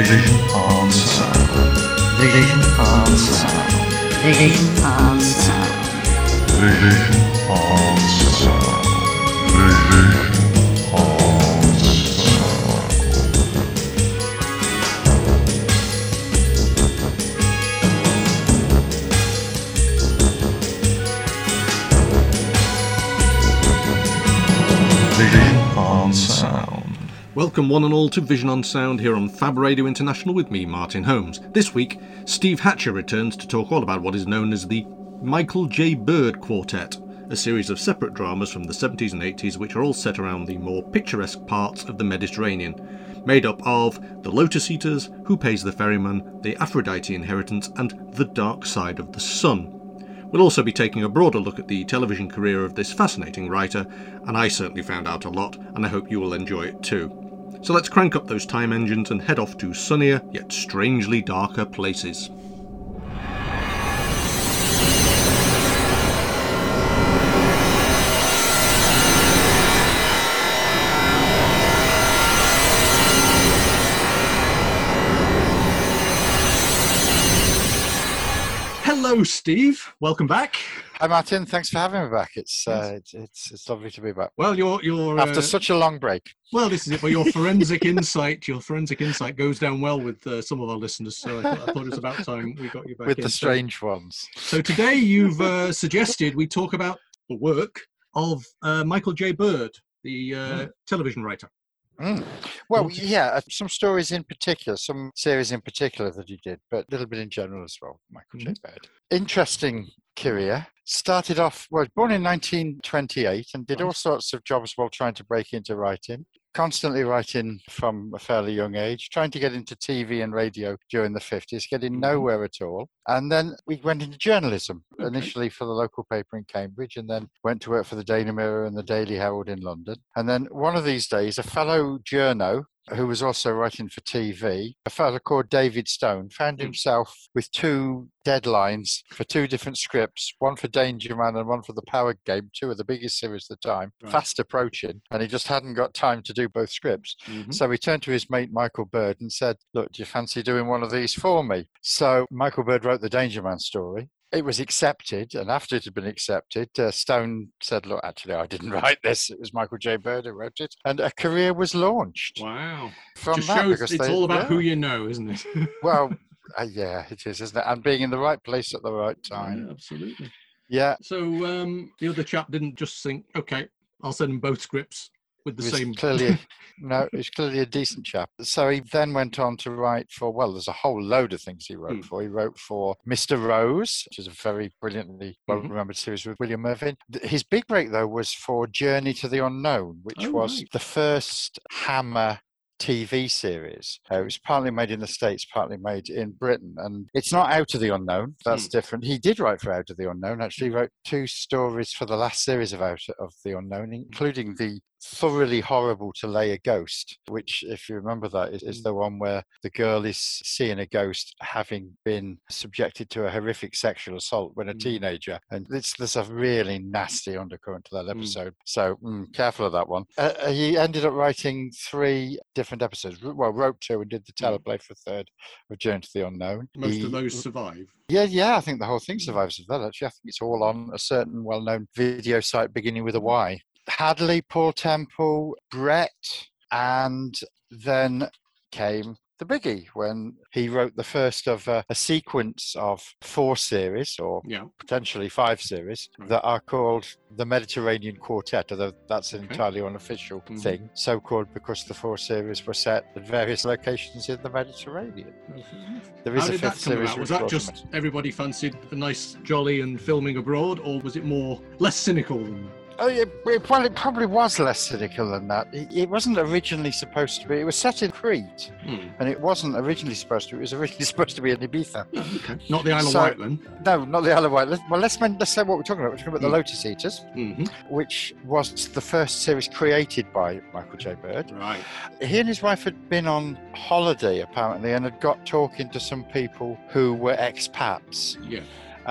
Vision on Sound. Vision on sound. Vision on sound. Vision on Welcome, one and all, to Vision on Sound here on Fab Radio International with me, Martin Holmes. This week, Steve Hatcher returns to talk all about what is known as the Michael J. Bird Quartet, a series of separate dramas from the 70s and 80s which are all set around the more picturesque parts of the Mediterranean, made up of The Lotus Eaters, Who Pays the Ferryman, The Aphrodite Inheritance, and The Dark Side of the Sun. We'll also be taking a broader look at the television career of this fascinating writer, and I certainly found out a lot, and I hope you will enjoy it too. So let's crank up those time engines and head off to sunnier, yet strangely darker places. Hello, Steve. Welcome back. Hi Martin, thanks for having me back. It's uh, it's, it's it's lovely to be back Well, you're you're after uh, such a long break. well, this is it. Well, your forensic insight, your forensic insight goes down well with uh, some of our listeners. So I thought, I thought it was about time we got you back with in. the So- strange ones. So today you've uh, suggested we talk about the work of uh, Michael J. Bird, the uh, television writer. Mm. Well, yeah, uh, some stories in particular, some series in particular that he did, but a little bit in general as well. Michael J. Bird. Interesting career. Started off well, born in 1928 and did all sorts of jobs while trying to break into writing. Constantly writing from a fairly young age, trying to get into TV and radio during the 50s, getting Mhm. nowhere at all. And then we went into journalism, initially for the local paper in Cambridge, and then went to work for the Daily Mirror and the Daily Herald in London. And then one of these days, a fellow journo who was also writing for TV, a fellow called David Stone, found Mm. himself with two deadlines for two different scripts, one for Danger Man and one for The Power Game, two of the biggest series at the time, Right. fast approaching, and he just hadn't got time to do both scripts. Mm-hmm. So he turned to his mate Michael Bird and said, Look, do you fancy doing one of these for me? So Michael Bird wrote the Danger Man story. It was accepted, and after it had been accepted, uh, Stone said, Look, actually, I didn't write this. It was Michael J. Bird who wrote it. And a career was launched Wow. from Just that. because it's they- all about yeah. who you know, isn't it? Well, uh, yeah, it is, isn't it? And being in the right place at the right time. Yeah, absolutely. Yeah, So um, the other chap didn't just think, okay, I'll send him both scripts with the same. clearly no, he's clearly a decent chap. So he then went on to write for well, there's a whole load of things he wrote Hmm. for. He wrote for Mr. Rose, which is a very brilliantly well remembered series with William Mervyn. His big break though was for Journey to the Unknown, which Oh, was right. the first Hammer TV series. Uh, it was partly made in the States, partly made in Britain. And it's not Out of the Unknown. That's Hmm. different. He did write for Out of the Unknown. Actually, he wrote two stories for the last series of Out of the Unknown, including the thoroughly horrible to lay a ghost which if you remember that is, is Mm. the one where the girl is seeing a ghost having been subjected to a horrific sexual assault when a Mm. teenager and it's there's a really nasty undercurrent to that Mm. episode so mm, careful of that one uh, uh, he ended up writing three different episodes well wrote two and did the Mm. teleplay for a third of journey to the unknown Most He- of those survive. yeah, yeah, I think the whole thing survives as well. Actually, I think it's all on a certain well-known video site beginning with a Y. Hadleigh, Paul Temple, Brett, and then came the biggie when he wrote the first of uh, a sequence of four series or Yeah. potentially five series Right. that are called the Mediterranean Quartet, although that's an Okay. entirely unofficial Mhm. thing, so called because the four series were set at various locations in the Mediterranean. There is How a did fifth that come series. about? Was that just everybody fancied a nice jolly and filming abroad, or was it more less cynical than? Oh, yeah, well, it probably was less cynical than that. It, it wasn't originally supposed to be. It was set in Crete, Hmm. and it wasn't originally supposed to. It was originally supposed to be in Ibiza. Oh, okay. Not the Isle of So- Wight then. No, not the Isle of Wight. Let's, well, let's let's say what we're talking about. We're talking about the Hmm. Lotus Eaters, hmm which was the first series created by Michael J. Bird. Right. He and his wife had been on holiday apparently, and had got talking to some people who were expats. Yeah.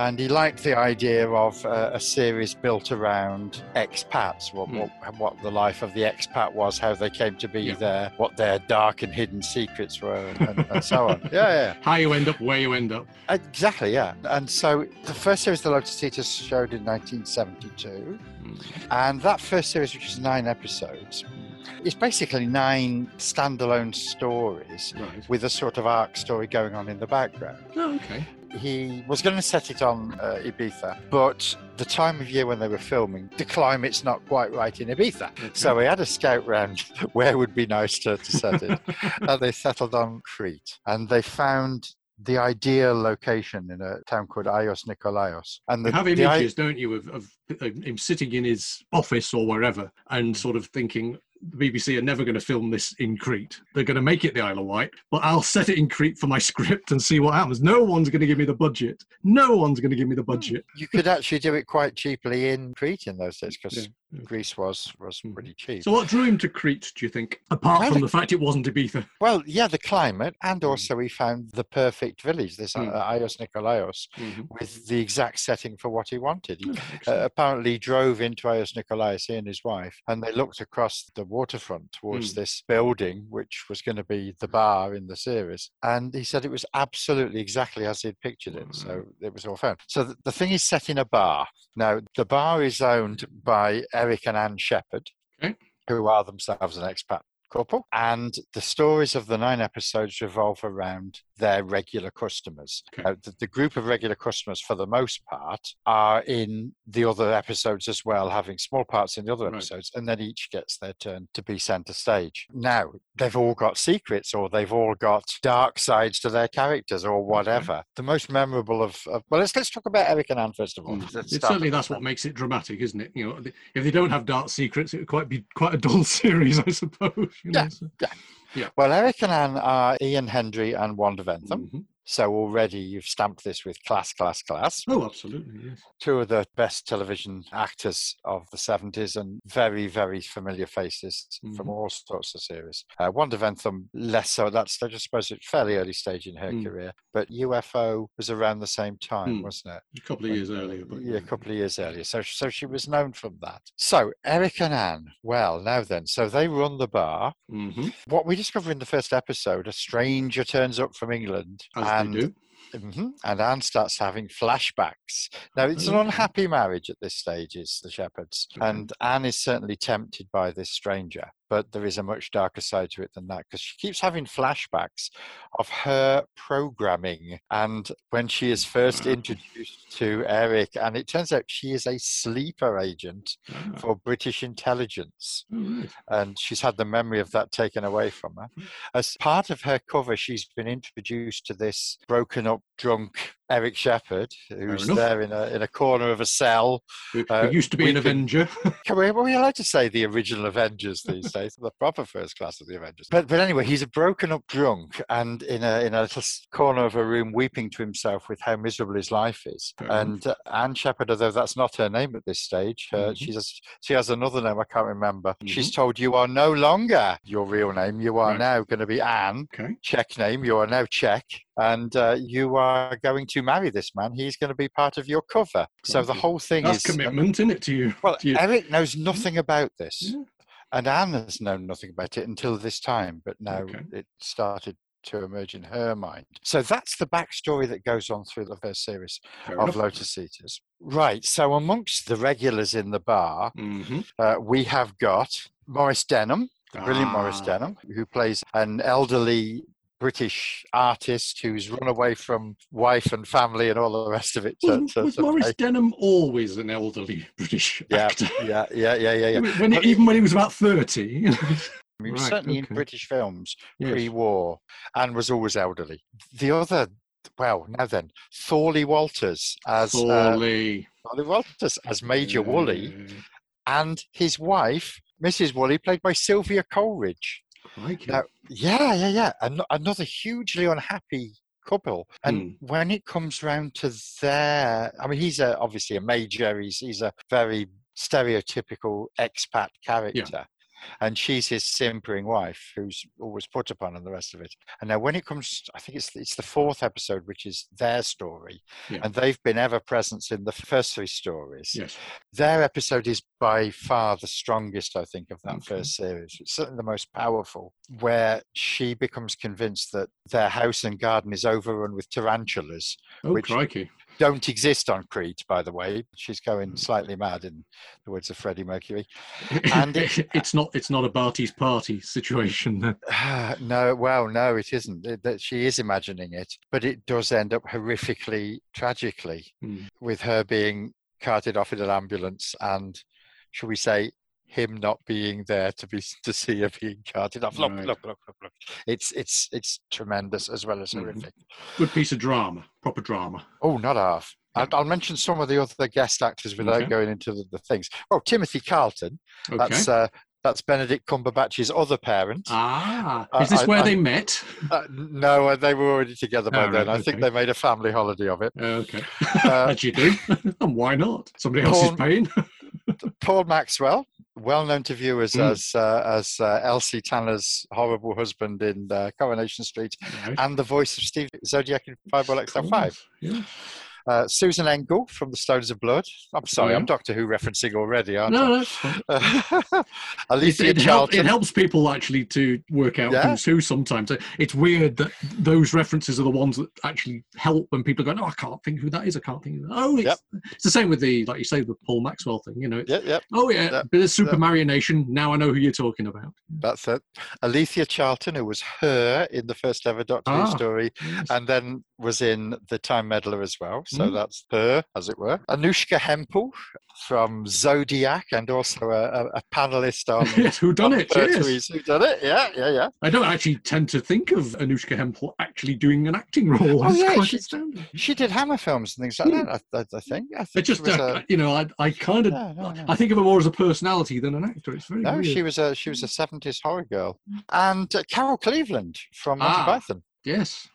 And he liked the idea of uh, a series built around expats, what, Hmm. what what the life of the expat was, how they came to be Yeah. there, what their dark and hidden secrets were, and, and, so on. Yeah, yeah. How you end up, where you end up. Exactly, yeah. And so the first series, The Lotus Eaters, showed in 1972. Mm. And that first series, which is nine episodes, is basically nine standalone stories Right. with a sort of arc story going on in the background. Oh, okay. He was going to set it on uh, Ibiza, but the time of year when they were filming, the climate's not quite right in Ibiza. Okay. So he had a scout round where would be nice to, to set it. and they settled on Crete. And they found the ideal location in a town called Agios Nikolaos. And the, You have i- images, don't you, of, of, of him sitting in his office or wherever and sort of thinking, the BBC are never going to film this in Crete. They're going to make it the Isle of Wight, but I'll set it in Crete for my script and see what happens. No one's going to give me the budget. No one's going to give me the budget. you could actually do it quite cheaply in Crete in those days because Yeah. Greece was was Mhm. pretty cheap. So, what drew him to Crete, do you think? Apart Well, from the- the fact it wasn't Ibiza. well, yeah, the climate, and Mm. also he found the perfect village, this Mm. Agios Nikolaos, with the exact setting for what he wanted. He uh, apparently drove into Agios Nikolaos, he and his wife, and they looked across the waterfront towards Mm. this building, which was going to be the bar in the series. And he said it was absolutely exactly as he'd pictured it. So it was all found. So the, the thing is set in a bar. Now, the bar is owned by Eric and Anne Shepherd, Okay. who are themselves an expat couple. And the stories of the nine episodes revolve around their regular customers. Okay. Now, the, the group of regular customers, for the most part, are in the other episodes as well, having small parts in the other Right. episodes, and then each gets their turn to be centre stage. Now, they've all got secrets or they've all got dark sides to their characters or whatever. The most memorable of, of well, let's let's talk about Eric and Anne first of all. Mm. Let's It's certainly that's them. what makes it dramatic, isn't it? You know, if they don't have dark secrets, it would quite be quite a dull series, I suppose. you know, Yeah. so- Well, Eric and Anne are Ian Hendry and Wanda Ventham. Mhm. So already you've stamped this with class, class, class. Oh, absolutely, yes. Two of the best television actors of the 70s and very, very familiar faces from Mhm. all sorts of series. Uh, Wanda Ventham, less so. stage, I suppose, it's fairly early stage in her Mm. career. But UFO was around the same time, Mm. wasn't it? A couple of years earlier, but yeah, a couple of years earlier. So, so she was known from that. So Eric and Anne. Well, now then, so they run the bar. hmm What we discover in the first episode, a stranger turns up from England, as and. Mhm. And Anne starts having flashbacks. Now, it's an unhappy marriage at this stage, is the Shepherds. Okay. And Anne is certainly tempted by this stranger, but there is a much darker side to it than that because she keeps having flashbacks of her programming. And when she is first introduced to Eric, and it turns out she is a sleeper agent Ah, for British intelligence oh, and she's had the memory of that taken away from her. Hmm. As part of her cover, she's been introduced to this broken up, drunk Eric Shepherd, who's there in a in a corner of a cell. Who, Uh, used to be an. Avenger. Can we, are we allowed to say the original Avengers these days? The proper first class of the Avengers. But but anyway, he's a broken up drunk and in a in a little corner of a room, weeping to himself with how miserable his life is. Enough. and uh, Anne Shepherd, although that's not her name at this stage, uh, Mhm. she's a, she has another name I can't remember. She's told you are no longer your real name. You are Mm-hmm. Right. now going to be Anne. okay. Czech name. You are now Czech, and uh, you are going to marry this man. He's going to be part of your cover. So the whole thing That's is commitment, isn't it, to you? Well, to you? Eric knows nothing about this, Yeah. And Anne has known nothing about it until this time. But now Okay. it started to emerge in her mind. So that's the backstory that goes on through the first series Fair of enough. Lotus Eaters. Right. So amongst the regulars in the bar, Mhm. uh, we have got Maurice Denham, brilliant Maurice Ah, Denham, who plays an elderly British artist who's run away from wife and family and all the rest of it. To, Wasn't, to, was Maurice. Denham always an elderly British Yeah, actor? yeah, yeah, yeah, yeah, yeah. When, even when he was about 30. He was Right, certainly in. British films Yes. pre-war and was always elderly. The other, well, now then, Thorley Walters as uh, Thorley. Thorley Walters as Major Woolley, Uh, and his wife, Mrs. Woolley, played by Sylvia Coleridge. Crikey. Now, yeah, yeah, yeah, An- another hugely unhappy couple. And hmm. when it comes round to their, I mean, he's a, obviously a major. He's he's a very stereotypical expat character. And she's his simpering wife who's always put upon and the rest of it. And now when it comes, I think it's it's the fourth episode, which is their story, Yeah. and they've been ever present in the first three stories. Yes. Their episode is by far the strongest, I think, of that Okay. first series. It's certainly the most powerful, where she becomes convinced that their house and garden is overrun with tarantulas. Oh, Which- crikey. Don't exist on Crete, by the way. She's going slightly mad in the words of Freddie Mercury. And it- it's not it's not a Barty's party situation. no, well, no, it isn't. It- That she is imagining it, but it does end up horrifically, tragically, Hmm. with her being carted off in an ambulance, and shall we say, him not being there to be to see her being carted off. Look, Right. look, look, look, look. It's it's it's tremendous as well as Mhm. horrific. Good piece of drama, proper drama. Oh, not half. I'll, I'll mention some of the other guest actors without Okay. going into the, the things. Oh, Timothy Carlton. Okay. That's uh, that's Benedict Cumberbatch's other parent. ah, I- is this I- where I- they met? Uh, no, uh, they were already together by Oh, then. right, I think they made a family holiday of it. Okay, Uh, as you do, and why not? Somebody else is paying. Paul Maxwell, well known to viewers Mm. as uh, as uh, Elsie Tanner's horrible husband in uh, Coronation Street, Right. and the voice of Steve Zodiac in Fireball XL Five. Yeah. Uh, Susan Engel from The Stones of Blood. I'm sorry, yeah. I'm Doctor Who referencing already, aren't No, I? no, fine. It, Alicia it, help, Charlton. it helps people actually to work out Yeah. who's who sometimes. It's weird that those references are the ones that actually help when people go, No, I can't think who that is. I can't think of that. Oh, it's, Yep. it's the same with the, like you say, the Paul Maxwell thing. You know, Yep, yep, oh, yeah, Yep. bit of Super Yep. Mario Nation. Now I know who you're talking about. that's it. Alethea Charlton, who was her in the first ever Doctor Ah. Who story, Yes. and then was in the Time Meddler as well. So Mm. that's her, as it were. Anushka Hempel from Zodiac, and also a, a, panelist on. yes, who done it? Yes. Who done it? Yeah, yeah, yeah. I don't actually tend to think of Anushka Hempel actually doing an acting role. Oh, yeah, quite. She did Hammer films and things like Hmm. that. I, I, I think. I It just, uh, a, you know, I, I kind of, No, no, no. I think of her more as a personality than an actor. It's very no, weird. she was a she was a seventies horror girl, and uh, Carol Cleveland from Monty Ah. Python. Yes.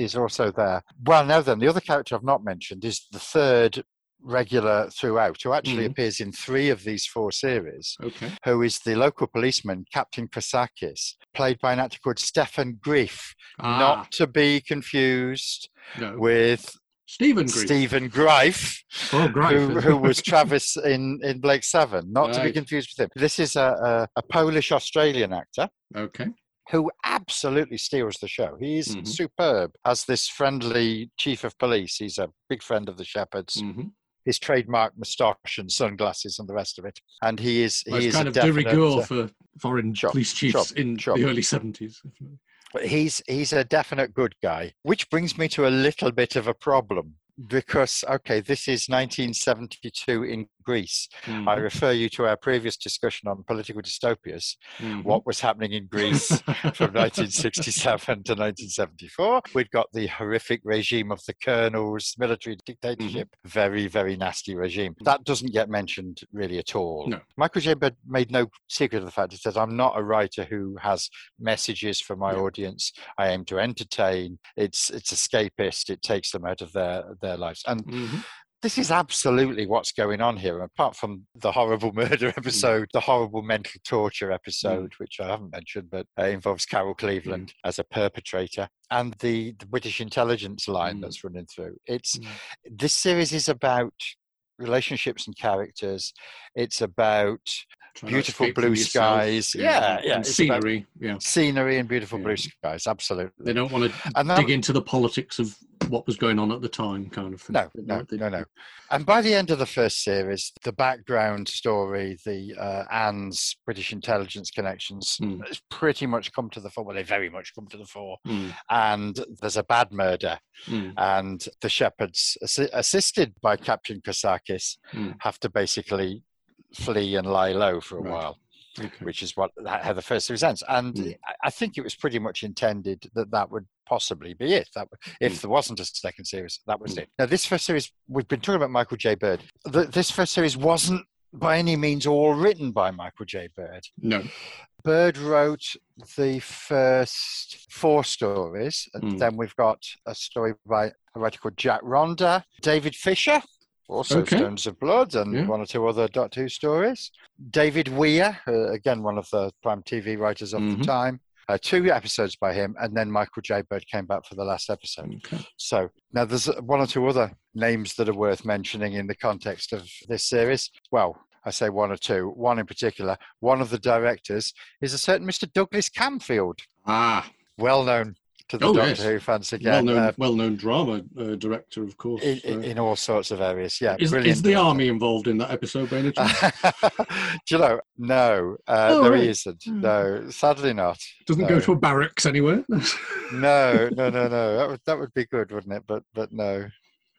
Is also there. Well, now then, the other character I've not mentioned is the third regular throughout, who actually Mhm. appears in three of these four series, Okay. who is the local policeman, Captain Kosakis, played by an actor called Stefan Gryff, Ah, not to be confused no. with Stephen Greaves. Stephen Greif, Oh, who, who was Travis in, in Blake Seven, not to be confused with him. This is a, a, a Polish Australian actor Okay. Who absolutely steals the show. He's Mhm. superb as this friendly chief of police. He's a big friend of the Shepherds. Mm-hmm. His trademark moustache and sunglasses and the rest of it. And he is he Well, is kind of de rigueur uh, for foreign police chiefs in the early 70s. he's he's a definite good guy. Which brings me to a little bit of a problem because okay, this is 1972 in Greece. Mm-hmm. I refer you to our previous discussion on political dystopias. Mhm. What was happening in Greece from 1967 to 1974. We'd got the horrific regime of the colonels, military dictatorship, very, very nasty regime. That doesn't get mentioned really at all. No. Michael J. Made no secret of the fact. He says, I'm not a writer who has messages for my Yeah. audience. I aim to entertain. It's it's escapist. It takes them out of their, their lives. And Mhm. This is absolutely what's going on here. Apart from the horrible murder episode, the horrible mental torture episode, which I haven't mentioned, but uh, involves Carol Cleveland as a perpetrator, and the, the British intelligence line Mm. that's running through. It's Mm. this series is about relationships and characters. It's about beautiful escape from blue yourself. skies. Yeah, yeah. And scenery. Yeah. scenery and beautiful blue skies. Absolutely. They don't want to And that, dig into the politics of what was going on at the time, kind of thing. No, They- no, no, no. And by the end of the first series, the background story, the uh, Anne's British intelligence connections, Mm. has pretty much come to the fore. Well, they very much come to the fore. Mm, And there's a bad murder, mm, and the shepherds, assi- assisted by Captain Kosakis, Mm. have to basically flee and lie low for a Right. while, okay. which is what how the first series ends. And Mm. I- think it was pretty much intended that that would possibly be it. That if there wasn't a second series, that was Mm. it. Now, this first series, we've been talking about Michael J. Bird. The, this first series wasn't by any means all written by Michael J. Bird. No. Bird wrote the first four stories, and Mm. then we've got a story by a writer called Jack Ronder, David Fisher. Also Okay. Stones of Blood and Yeah. one or two other Doctor Who stories. David Weir, uh, again one of the prime TV writers of Mhm. the time. Uh, two episodes by him, and then Michael J. Bird came back for the last episode. Okay. So now there's uh, one or two other names that are worth mentioning in the context of this series. Well, I say one or two. One in particular, one of the directors is a certain Mr. Douglas Camfield, Ah, well known to the Oh, Doctor yes. Who fans again. well-known, uh, well-known drama uh, director, of course. in, uh, in all sorts of areas, yeah. is, is the army involved in that episode, by? Do you know? No, uh, Oh, there right. isn't. No, sadly not. Doesn't no. go to a barracks anywhere. No, no, no, no. That would that would be good, wouldn't it? But but no.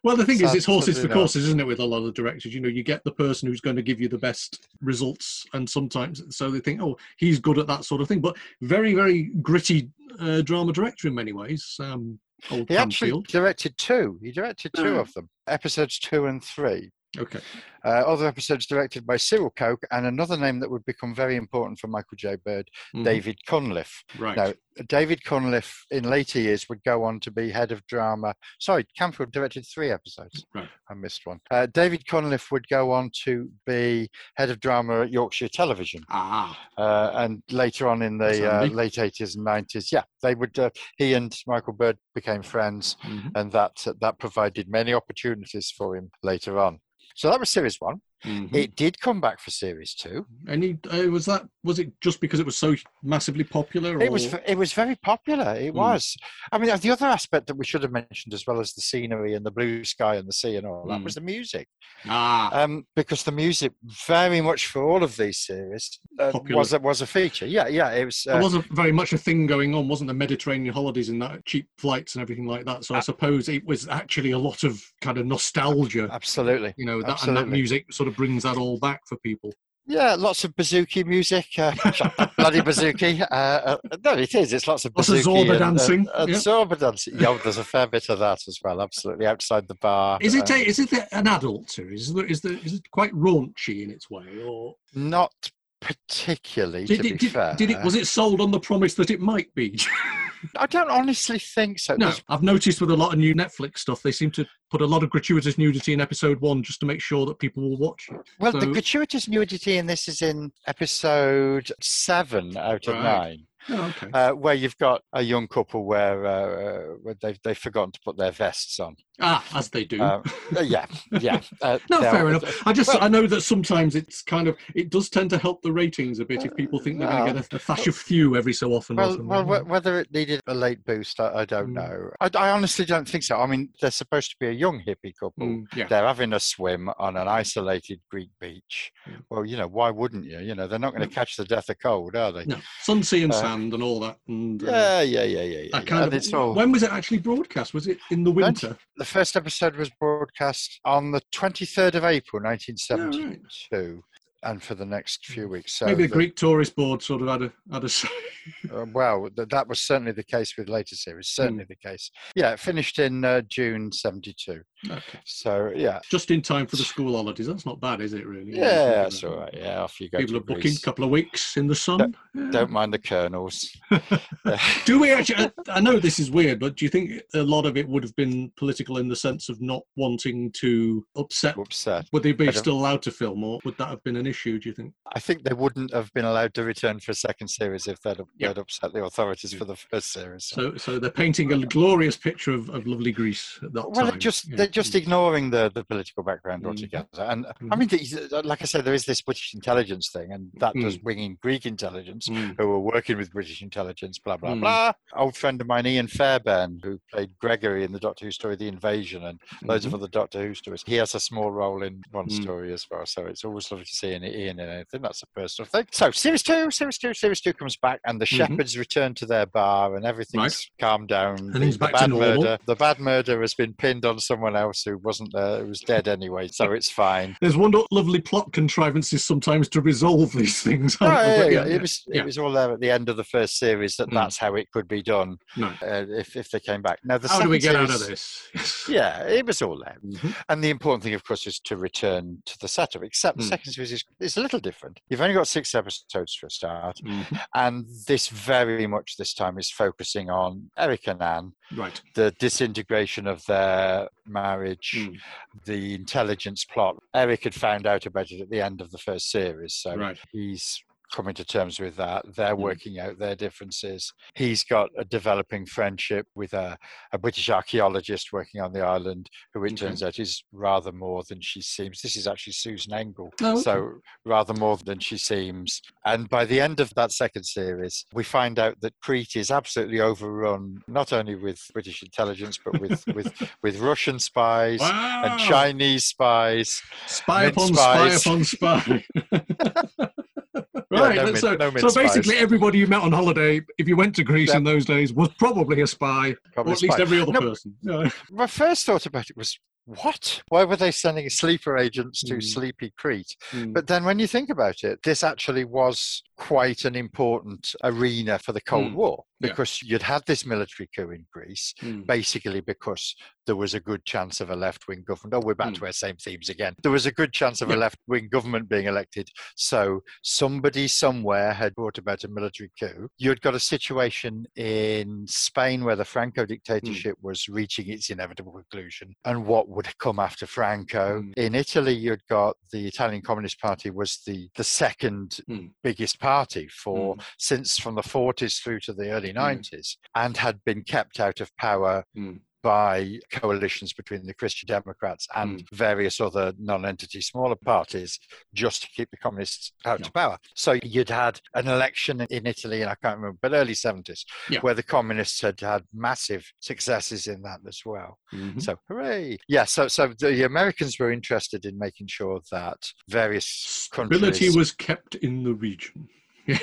Well, the thing is, it's horses for courses, isn't it? With a lot of directors, you know, you get the person who's going to give you the best results, and sometimes so they think, oh, he's good at that sort of thing. But very, very gritty uh, drama director in many ways. Um, old He actually directed two. He directed two Oh. of them, episodes two and three. Okay. Uh, other episodes directed by Cyril Coke and another name that would become very important for Michael J. Bird, Mhm. David Cunliffe. Right. Now, David Cunliffe in later years would go on to be head of drama. Sorry, Camfield directed three episodes. Right. I missed one. Uh, David Cunliffe would go on to be head of drama at Yorkshire Television. Ah. Uh, and later on in the uh, late 80s and 90s, yeah, they would. Uh, he and Michael Bird became friends, Mhm. and that that provided many opportunities for him later on. So that was series one. Mhm. It did come back for series two. Any uh, was that was it just because it was so massively popular? Or... It was it was very popular. It Mm. was. I mean, the other aspect that we should have mentioned, as well as the scenery and the blue sky and the sea and all that, Mm. was the music. ah. Um, because the music, very much for all of these series, uh, was a, was a feature. Yeah, yeah. It was. there Uh, wasn't very much a thing going on, wasn't the Mediterranean holidays and that cheap flights and everything like that. So I suppose it was actually a lot of kind of nostalgia. absolutely. You know, that, and that music sort of brings that all back for people. Yeah, lots of bouzouki music. Uh, bloody bouzouki. Uh, uh, no, it is. It's lots of Lots of Zorba and, dancing, And, and yeah. Zorba dancing. Yeah, there's a fair bit of that as well. Absolutely, outside the bar. Is it uh, a, is it an adult series? Is, there, is, there, is it quite raunchy in its way, or not particularly? did to it be did, fair, did it was it sold on the promise that it might be? I don't honestly think so. no, There's- I've noticed with a lot of new Netflix stuff, they seem to put a lot of gratuitous nudity in episode one just to make sure that people will watch it. Well, the gratuitous nudity in this is in episode seven out of Right. nine, Oh, okay. uh, where you've got a young couple where, uh, where they've they've forgotten to put their vests on. Ah, as they do. Uh, uh, yeah, yeah. Uh, No, fair enough. I just well- I know that sometimes it's kind of it does tend to help the ratings a bit if people think they're going to get a, a thatch of few every so often. Well, well, wh- whether it needed a late boost, I, I don't Mm. know. I, I honestly don't think so. I mean, they're supposed to be a young hippie couple. Mm, yeah. They're having a swim on an isolated Greek beach. Mm. Well, you know, why wouldn't you? You know, they're not going to catch the death of cold, are they? No, sun, sea, and Uh, sand, and all that. And uh, Yeah, yeah, yeah, yeah. yeah. yeah. kind and of. it's all, When was it actually broadcast? Was it in the winter? The first episode was broadcast on the 23rd of April, Oh, right. 1972. And for the next few weeks. So Maybe the the- Greek tourist board sort of had a had a say. Uh, well, th- that was certainly the case with later series. Certainly the case. Yeah, it finished in uh, June '72. Okay. So yeah, Just in time for the school holidays. That's not bad, is it? Really? yeah, that's all right. Yeah, off you go. People are booking a couple of weeks in the sun. Yeah. Don't mind the colonels. Do we actually? I- I know this is weird, but do you think a lot of it would have been political in the sense of not wanting to upset? Upset. Would they be still allowed to film, or would that have been an issue? Do you think? I think they wouldn't have been allowed to return for a second series if they'd, they'd upset the authorities for the first series. So, so they're painting a glorious picture of, of lovely Greece at that well, time. they're just Yeah. they're just ignoring the, the political background Mhm. altogether. And I Mhm. mean, like I said, there is this British intelligence thing, and that does Mm. bring in Greek intelligence, Mm. who were working with British intelligence, blah, blah, Mm. blah. Old friend of mine, Ian Fairbairn, who played Gregory in the Doctor Who story The Invasion and loads of other Doctor Who stories. He has a small role in one Mm. story as well. So it's always lovely to see Ian Ian in anything. That's a personal thing. So series two, series two, series two comes back and the Mhm. shepherds return to their bar and everything's calmed down. Everything's the, back to bad normal. murder the bad murder has been pinned on someone else who wasn't there, who was dead anyway, so it's fine. There's one lovely plot contrivances sometimes to resolve these things. Aren't yeah? Yeah, yeah, It was it was all there at the end of the first series that Mm. that's how it could be done No. uh, if if they came back. Now the How do we get second out of this? Yeah, it was all there. Mhm. And the important thing, of course, is to return to the setup. Except the Mm. second series is it's a little different. You've only got six episodes for a start, Mhm. and this very much this time is focusing on Eric and Anne, Right. the disintegration of their marriage, Mm. the intelligence plot. Eric had found out about it at the end of the first series, so Right. he's coming to terms with that. They're Mm. working out their differences. He's got a developing friendship with a, a British archaeologist working on the island, who it Okay. turns out is rather more than she seems. This is actually Susan Engel, Oh, okay. so rather more than she seems. And by the end of that second series, we find out that Crete is absolutely overrun, not only with British intelligence, but with with with Russian spies. Wow. And Chinese spies. Spy upon spies. spy upon spy. Yeah, right. no that's mint- so, no mint so basically, everybody you met on holiday, if you went to Greece in those days, was probably a spy, Probably or at least every other No, person. Yeah. my first thought about it was what? Why were they sending sleeper agents to Mm. sleepy Crete? Mm. But then when you think about it, this actually was quite an important arena for the Cold Mm. War Yeah. because you'd had this military coup in Greece, Mm. basically because there was a good chance of a left wing government. Oh, we're back Mm. to our same themes again. There was a good chance of Yeah. a left wing government being elected. So somebody somewhere had brought about a military coup. You'd got a situation in Spain where the Franco dictatorship was reaching its inevitable conclusion. And what would have come after Franco? Mm. In Italy, you'd got the Italian Communist Party was the, the second Mm. biggest party for since from the 40s through to the early 90s and had been kept out of power Mm. By coalitions between the Christian Democrats and various other non-entity smaller parties just to keep the communists out Yeah. of power. So you'd had an election in Italy, and I can't remember, but early 70s, Yeah. where the communists had had massive successes in that as well. Mhm. So hooray! Yeah. So so the Americans were interested in making sure that various Stability countries. was kept in the region.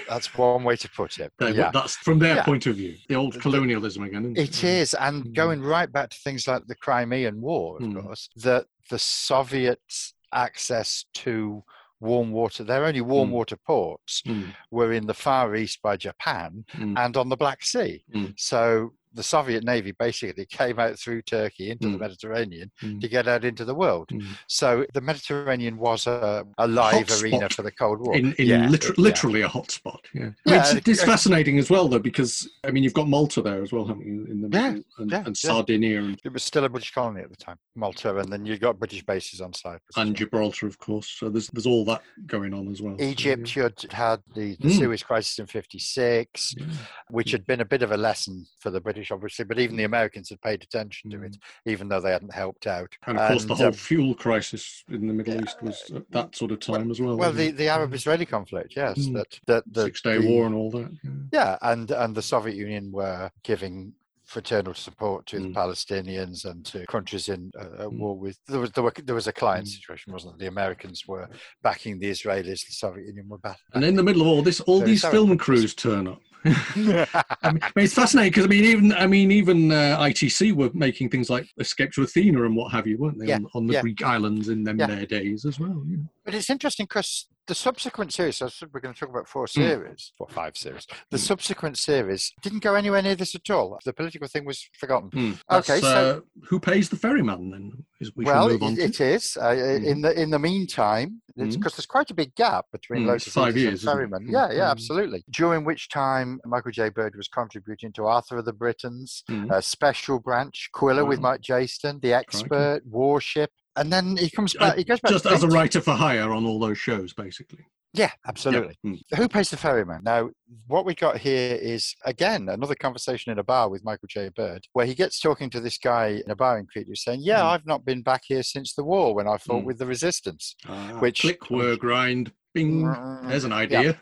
That's one way to put it. They- yeah. That's from their Yeah. point of view. The old colonialism again. Isn't It Yeah. is, and Mm. going right back to things like the Crimean War, of Mm. course, that the Soviets' access to warm water, their only warm Mm. water ports Mm. were in the Far East by Japan Mm. and on the Black Sea. Mm. So the Soviet Navy basically came out through Turkey into the Mm. Mediterranean Mm. to get out into the world. Mm. So the Mediterranean was a, a live Hotspot arena for the Cold War. in, in Yeah, liter- it- yeah. literally a hotspot. Yeah, I mean, Yeah, it's, it's fascinating as well though because I mean you've got Malta there as well, haven't you? In the Yeah, and, yeah, and yeah. Sardinia and, It was still a British colony at the time, Malta, and then you've got British bases on Cyprus. and. Gibraltar, of course. So there's there's all that going on as well. Egypt, you had had the, the Mm. Suez crisis in 56, yeah. which had been a bit of a lesson for the British, obviously, but even the Americans had paid attention to Mm. it, even though they hadn't helped out. And of course, the whole um, fuel crisis in the Middle East was at that sort of time as well. well, the, it? the Arab Israeli conflict, yes, Mm. that, that the, Six Day the- War and all that. Yeah. Yeah, and, and the Soviet Union were giving fraternal support to the Mm. Palestinians and to countries in uh, Mm. war with there was there, were, there was a client Mm. situation wasn't it the Americans were backing the Israelis the Soviet Union were backing And in the middle of all this, all Very these film crews turn up. I mean, it's fascinating because I mean, even I mean, even uh, ITC were making things like Escape to Athena and what have you, weren't they? Yeah, On, on the yeah. Greek islands in them Yeah. their days as well. You know. But it's interesting because the subsequent series, so we're going to talk about four Hmm. series, or five series. The Mm. subsequent series didn't go anywhere near this at all. The political thing was forgotten. Hmm. Okay, so- uh, who pays the ferryman then? Is we well, move on it, is. Uh, In the in the meantime, because Mm. there's quite a big gap between Mm, five years, and? Ferryman. Mm, Yeah, yeah, mm. absolutely. During which time Michael J. Bird was contributing to Arthur of the Britons, Mm. uh, Special Branch, Quiller with Mike Jayston, The Expert, Warship, and then he comes back. He goes back Just as a writer for hire on all those shows, basically. Yeah, absolutely. Yeah. Mm. Who pays the ferryman? Now, what we got here is again another conversation in a bar with Michael J. Bird, where he gets talking to this guy in a bar in Crete who's saying, "Yeah, Mm. I've not been back here since the war when I fought Mm. with the resistance." Ah, Which- click, whir, grind, bing. There's an idea. Yeah,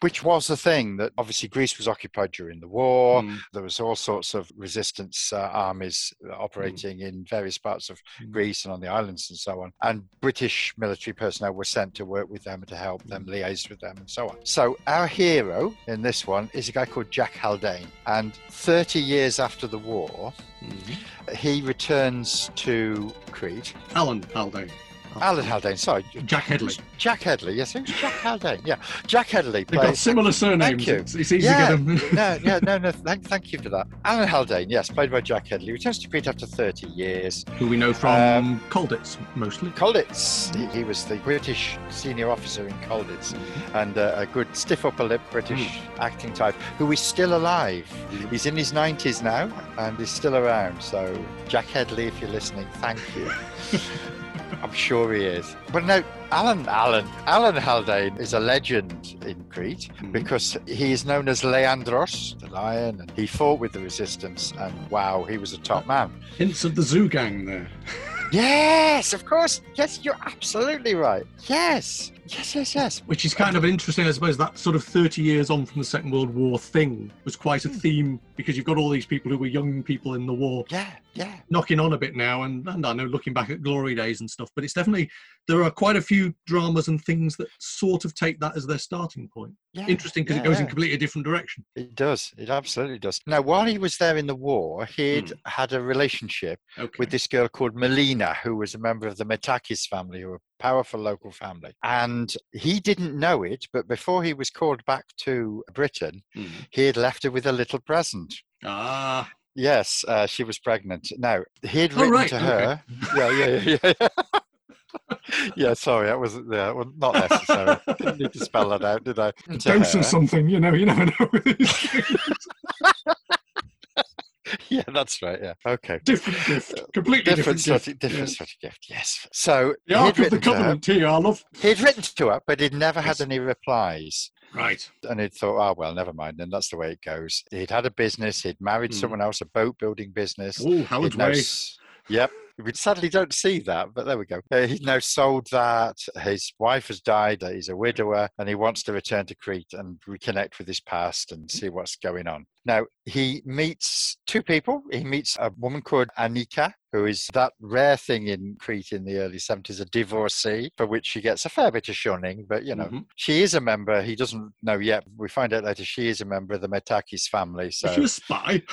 which was the thing that obviously Greece was occupied during the war. Mm. There was all sorts of resistance uh, armies operating in various parts of Mm. Greece and on the islands and so on. And British military personnel were sent to work with them to help them Mm. liaise with them and so on. So our hero in this one is a guy called Jack Haldane. And 30 years after the war, Mhm. he returns to Crete. Alan Haldane. Alan Haldane, sorry. Jack Hedley. Jack Hedley, yes, who's Jack Haldane? Yeah, Jack Hedley They've got similar surnames. Thank you. It's, it's easy Yeah, to get them. no, yeah, no, no. Thank, thank you for that. Alan Haldane, yes, played by Jack Hedley, returns to Crete after 30 years. Who we know from Um, Colditz mostly. Colditz, he, he was the British senior officer in Colditz, and uh, a good stiff upper lip British acting type who is still alive. He's in his 90s now and is still around. So, Jack Hedley, if you're listening, thank you. I'm sure he is. But no, Alan, Alan, Alan Haldane is a legend in Crete Mhm. because he is known as Leandros, the lion, and he fought with the resistance. And wow, he was a top man. Hints of the zoo gang there. Yes, of course. Yes, you're absolutely right. Yes, yes, yes, yes. Which is kind of interesting, I suppose, that sort of 30 years on from the Second World War thing was quite Hmm. a theme because you've got all these people who were young people in the war Yeah, yeah. knocking on a bit now. And, and I know looking back at glory days and stuff, but it's definitely, there are quite a few dramas and things that sort of take that as their starting point. yeah Interesting because yeah, it goes in completely a different direction. It does. It absolutely does. Now, while he was there in the war, he'd had a relationship Okay. with this girl called Melina, who was a member of the Metakis family, who were a powerful local family. And he didn't know it, but before he was called back to Britain, Mm. he had left her with a little present. Ah, Yes, uh, she was pregnant. Now, he'd Oh, written right, to okay. her. Yeah, yeah, yeah, yeah. yeah, sorry, that wasn't yeah, well, not necessary. Didn't need to spell that out, did I? To dose of something, you know, you never know with these things. Yeah, that's right. Yeah. Okay. different gift, completely Different, different, sort gift. of, different Yeah. sort of gift. Yes. So The Ark he'd of the written to her- Covenant here, I love. He'd written to her, but he'd never had Yes. any replies. Right. And he'd thought, oh well, never mind. Then that's the way it goes. He'd had a business. He'd married Hmm. someone else, a boat building business. Oh, Howard's He'd Way. s- Yep. We sadly don't see that, but there we go. Uh, he's now sold that. His wife has died. He's a widower, and he wants to return to Crete and reconnect with his past and see what's going on. Now, he meets two people. He meets a woman called Anika, who is that rare thing in Crete in the early 70s, a divorcee, for which she gets a fair bit of shunning, but you know, Mhm. she is a member. He doesn't know yet. We find out later she is a member of the Metakis family. So Is she a spy?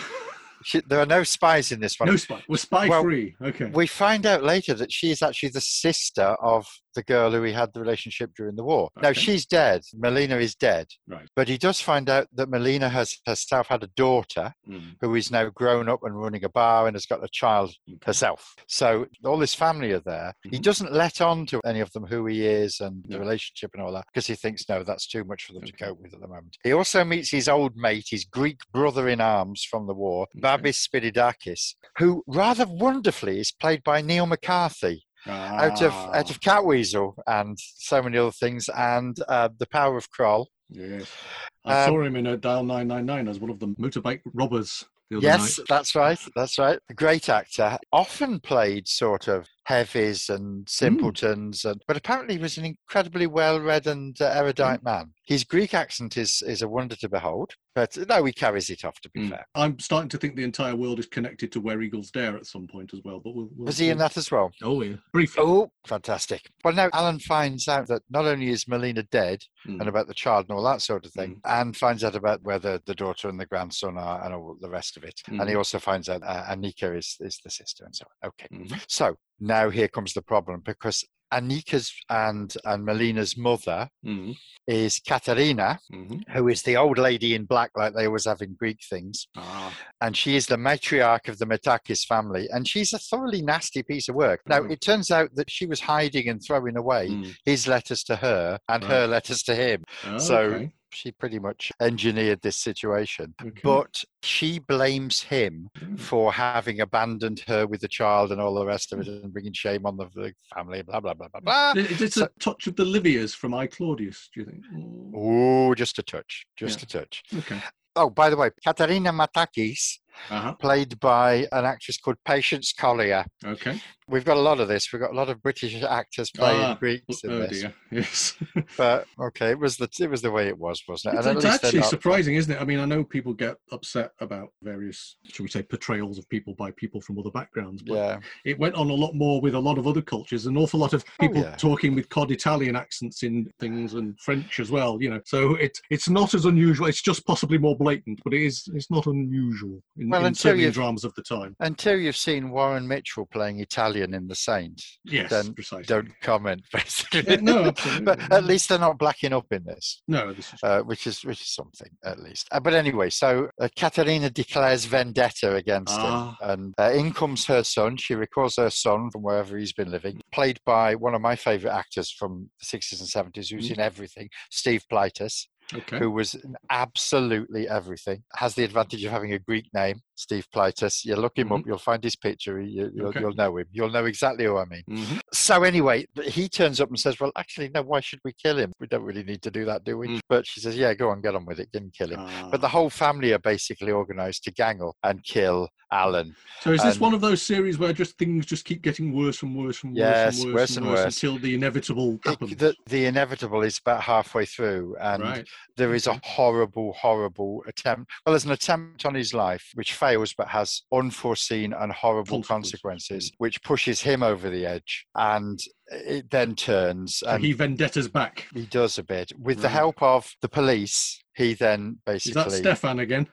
she, there are no spies in this one. No spy. We're spy Well, free. Okay. We find out later that she is actually the sister of the girl who he had the relationship during the war. Now she's dead. Melina is dead. Right. But he does find out that Melina has herself had a daughter Mm. who is now grown up and running a bar and has got a child herself. So all his family are there. He Mhm. doesn't let on to any of them who he is and the relationship and all that because he thinks, no, that's too much for them to cope with at the moment. He also meets his old mate, his Greek brother in arms from the war, Okay. Babis Spiridakis, who rather wonderfully is played by Neil McCarthy out of Ah, out of Catweazle and so many other things and uh, The Power of Kroll. Yes. I Um, saw him in a Dial 999 as one of the motorbike robbers the other Yes, night. that's right. That's right. A great actor. Often played sort of heavies and simpletons, and, but apparently he was an incredibly well-read and uh, erudite Hmm. man. His Greek accent is is a wonder to behold, but no, he carries it off. To be Mm. fair, I'm starting to think the entire world is connected to Where Eagles Dare at some point as well. But we'll, we'll was he in we'll- that as well? Oh yeah, briefly. Oh, fantastic. Well, now Alan finds out that not only is Melina dead Mm. and about the child and all that sort of thing, and finds out about where the, the daughter and the grandson are and all the rest of it. And he also finds out uh, Anika is, is the sister and so on. Okay. So now here comes the problem because Anika's and, and Melina's mother Mhm. is Katerina, Mhm. who is the old lady in black, like they always have in Greek things. Ah, And she is the matriarch of the Metakis family. And she's a thoroughly nasty piece of work. Now, Mhm. it turns out that she was hiding and throwing away mm. his letters to her and Right. her letters to him. Oh, So- okay. She pretty much engineered this situation. Okay. But she blames him Mm. for having abandoned her with the child and all the rest of it and bringing shame on the, the family, blah, blah, blah, blah, blah. Is it So- a touch of the Livias from I Claudius? Do you think? Mm, Oh, just a touch, just Yeah. a touch. Okay. Oh, by the way, Katerina Matakis, Uh-huh. played by an actress called Patience Collier. Okay. We've got a lot of this. We've got a lot of British actors playing Ah, Greeks in Oh this. dear. Yes. But okay, it was the it was the way it was, wasn't it? It's, at it's least actually not- surprising, isn't it? I mean, I know people get upset about various, shall we say, portrayals of people by people from other backgrounds, but yeah, it went on a lot more with a lot of other cultures. An awful lot of people yeah. talking with cod Italian accents in things and French as well. You know, so it's it's not as unusual. It's just possibly more blatant, but it is it's not unusual in, Well, in certainly dramas of the time. Until you've seen Warren Mitchell playing Italian in The Saint, Yes, then precisely. don't comment, basically. No, but at least they're not blacking up in this. no, this is uh, which is which is something at least. Uh, but anyway, so uh, Katerina declares vendetta against Ah. him, and uh, in comes her son. She recalls her son from wherever he's been living, played by one of my favourite actors from the sixties and seventies, who's Mm. in everything, Steve Plytas, okay. who was absolutely everything. Has the advantage of having a Greek name, Steve Plytas. You look him up, you'll find his picture. You, you'll, Okay. you'll know him. You'll know exactly who I mean. Mhm. So anyway, he turns up and says, "Well, actually, no. Why should we kill him? We don't really need to do that, do we?" Mm. But she says, "Yeah, go on, get on with it. Didn't kill him." But the Ah. whole family are basically organised to gangle and kill Alan. so is this and- one of those series where just things just keep getting worse and worse and worse Yes, and worse, worse and and worse, worse. until the inevitable It- happens? the, the inevitable is about halfway through, and right. there is a horrible, horrible attempt. Well, there's an attempt on his life which fails, but has unforeseen and horrible Consequences. which pushes him over the edge, and it then turns and he vendettas back. he does a bit with the help of the police. He then basically Is that Stefan again?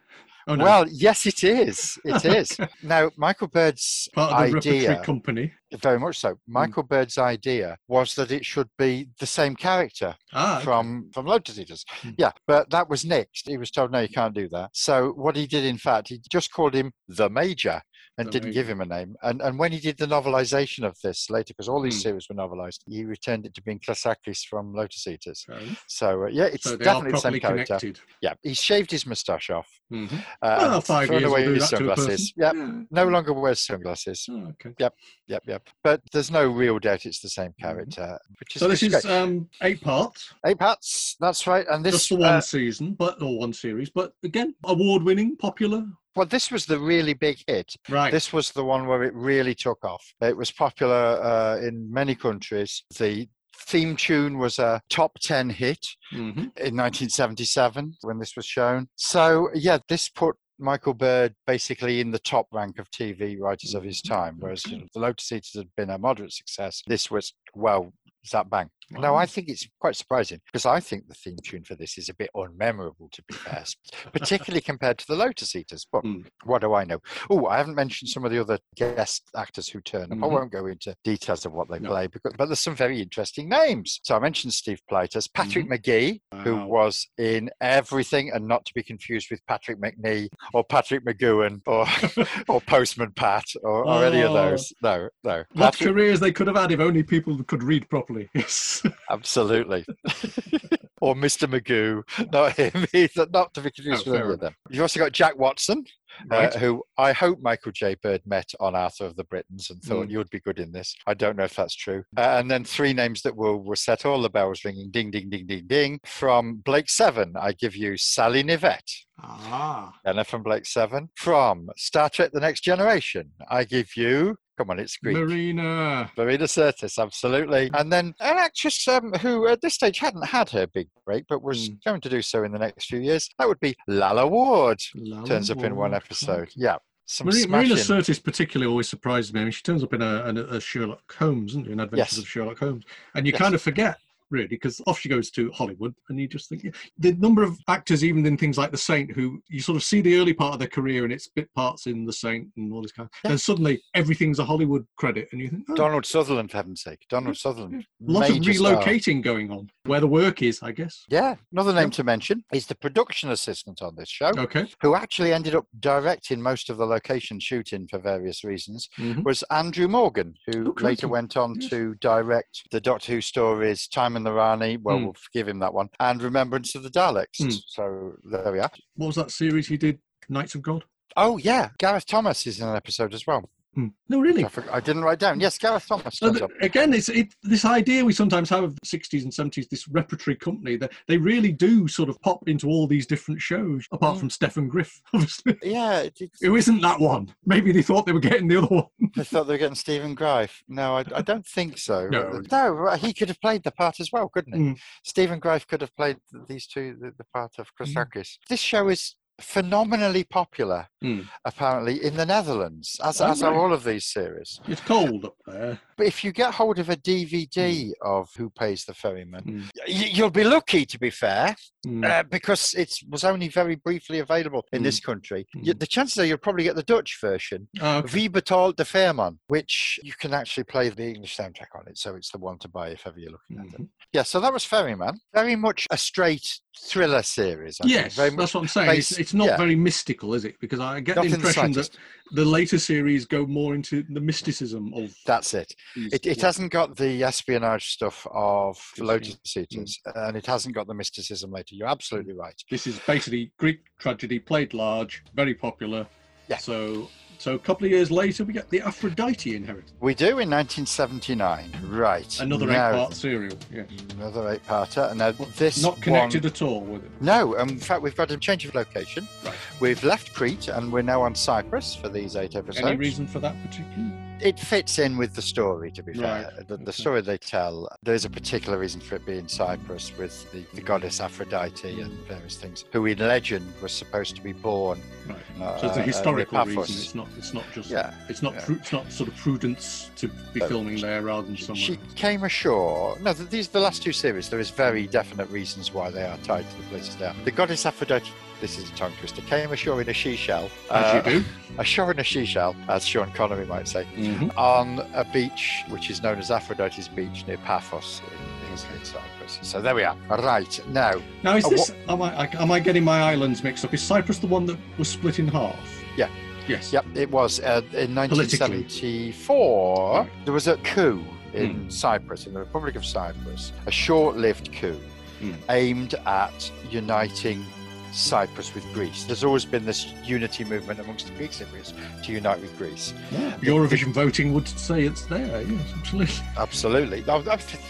Oh no. Well, yes, it is. It is. now, Michael Bird's part of the idea, company. very much Hmm. so. Michael Bird's idea was that it should be the same character Ah, okay. from from Lotus Eaters. Hmm. Yeah, but that was nixed. He was told no, you can't do that. So what he did, in fact, he just called him the Major and didn't give him a name. And and when he did the novelization of this later, because all these Hmm. series were novelized, he returned it to being Klasakis from Lotus Eaters. Fair. So uh, yeah, it's so definitely the same character. connected. Yeah, he shaved his moustache off. Mhm. Uh, Well, five thrown years away his to a person. sunglasses. Yep. Yeah. No longer wears sunglasses. Oh, okay. Yep, yep. Yep. But there's no real doubt it's the same character. Which is, Mm-hmm. So this is um, eight parts, eight parts. That's right. And this just the one uh, season, but or one series, but again, award-winning, popular. Well, this was the really big hit. Right. This was the one where it really took off. It was popular uh, in many countries. The theme tune was a top 10 hit Mhm. in 1977 when this was shown. So, yeah, this put Michael Bird basically in the top rank of TV writers of his time, whereas you know, The Lotus Eaters had been a moderate success. This was, well, zap bang. No, I think it's quite surprising because I think the theme tune for this is a bit unmemorable, to be fair, particularly compared to the Lotus Eaters. But Mm. what do I know? Oh, I haven't mentioned some of the other guest actors who turn up. I Mhm. won't go into details of what they No. play, because, but there's some very interesting names. So I mentioned Steve Plytas, Patrick Magee, who Mm-hmm. Wow. was in everything, and not to be confused with Patrick Macnee or Patrick McGoohan or or Postman Pat or, or any of Oh. those. No, no. What Patrick- careers they could have had if only people could read properly. Yes. Absolutely. or Mr. Magoo, not him either, not to be confused Oh, with any of them. You've also got Jack Watson, right. uh, who I hope Michael J. Bird met on Arthur of the Britons and thought Mm. you'd be good in this. I don't know if that's true. Uh, and then three names that will, will set all the bells ringing ding, ding, ding, ding, ding. From Blake Seven, I give you Sally Knyvette. ah. Anna from Blake Seven. From Star Trek The Next Generation, I give you, come on, it's Greek. Marina. Verena Sirtis, absolutely. And then an actress um, who at this stage hadn't had her big break, but was Mm. going to do so in the next few years. That would be Lalla Ward. Lalla Turns up in one episode. Yeah. Some Marina, Marina. Sirtis particularly always surprises me. I mean, she turns up in a, a, a Sherlock Holmes, isn't she? In Adventures Yes. of Sherlock Holmes, and you Yes. kind of forget really because off she goes to Hollywood, and you just think yeah. the number of actors, even in things like The Saint, who you sort of see the early part of their career and it's bit parts in The Saint and all this kind. Of, Yeah. Then suddenly everything's a Hollywood credit, and you think, oh, Donald Sutherland, for heaven's sake. Donald Sutherland. a lot of major star. relocating going on where the work is, I guess. Yeah. Another name to mention is the production assistant on this show, Okay. who actually ended up directing most of the location shooting for various reasons. Mhm. was Andrew Morgan, who Oh, later went on Yes. to direct the Doctor Who stories Time and the Rani. Well, Mm. we'll forgive him that one, and Remembrance of the Daleks. Mm. So there we are. What was that series he did? Knights of God. Oh yeah, Gareth Thomas is in an episode as well. Hmm. No, really. I, forg- I didn't write down. Yes, Gareth Thomas So turns th- up. again, it's it, this idea we sometimes have of the 60s and 70s, this repertory company that they really do sort of pop into all these different shows, apart Mm. from Stefan Gryff, obviously. Yeah, it, it, Who isn't that one? Maybe they thought they were getting the other one. they thought they were getting Stephen Greif. No, I, I don't think so. No. No, he could have played the part as well, couldn't he? Mm. Stephen Greif could have played these two, the, the part of Mm. Christakis. This show is phenomenally popular, Mm. apparently, in the Netherlands, as, Oh, as are all of these series. It's cold up there. But if you get hold of a DVD of Who Pays the Ferryman, Mm. y- you'll be lucky, to be fair, Mm. uh, because it was only very briefly available in Mm. this country. Y- Mm. The chances are you'll probably get the Dutch version, Ah, okay. Wie betaalt de Fairman, which you can actually play the English soundtrack on it, so it's the one to buy if ever you're looking at it. Mhm. Yeah, so that was Ferryman. Very much a straight thriller series. I think. Yes, that's what I'm saying. It's, based- it's not yeah. very mystical, is it? Because I get not the in the impression that. The later series go more into the mysticism of That's it. these. It, it hasn't got the espionage stuff of Lotus yeah. Mm. Eaters, and it hasn't got the mysticism later. You're absolutely mm. right. This is basically Greek tragedy played large, very popular. Yeah. So, so a couple of years later, we get the Aphrodite inheritance, We do in 1979. Right. another now, eight-part serial. Yeah, Another eight parter. Now, this not connected one- at all with it. No, um, in fact, we've got a change of location. Right. We've left Crete and we're now on Cyprus for these eight episodes. Any reason for that particular? It fits in with the story, to be fair. Right, The, the okay. story they tell, there's a particular reason for it being Cyprus with the, the goddess Aphrodite and various things, who in legend was supposed to be born. Right. Uh, so it's a uh, historical Epaphras. reason. It's not. It's not just. Yeah, It's not. yeah. Pru- it's not sort of prudence to be No, filming there rather than somewhere. She else. came ashore. No, th- these the last two series. There is very definite reasons why they are tied to the places they are. The goddess Aphrodite. This is a tongue twister. Came ashore in a she shell. As uh, you do. Ashore in a she shell, as Sean Connery might say. Mhm. on a beach which is known as Aphrodite's Beach near Paphos in, in Cyprus. So there we are. Right now, Now, is Uh, this? Am I? Am I getting my islands mixed up? Is Cyprus the one that was split in half? Yeah. Yes. yep, it was uh, in 1974. Right. There was a coup in Hmm. Cyprus, in the Republic of Cyprus, a short-lived coup Hmm. aimed at uniting Cyprus with Greece. There's always been this unity movement amongst the Greek Cypriots to unite with Greece. Yeah, Eurovision voting would say it's there. Yes, absolutely. Absolutely.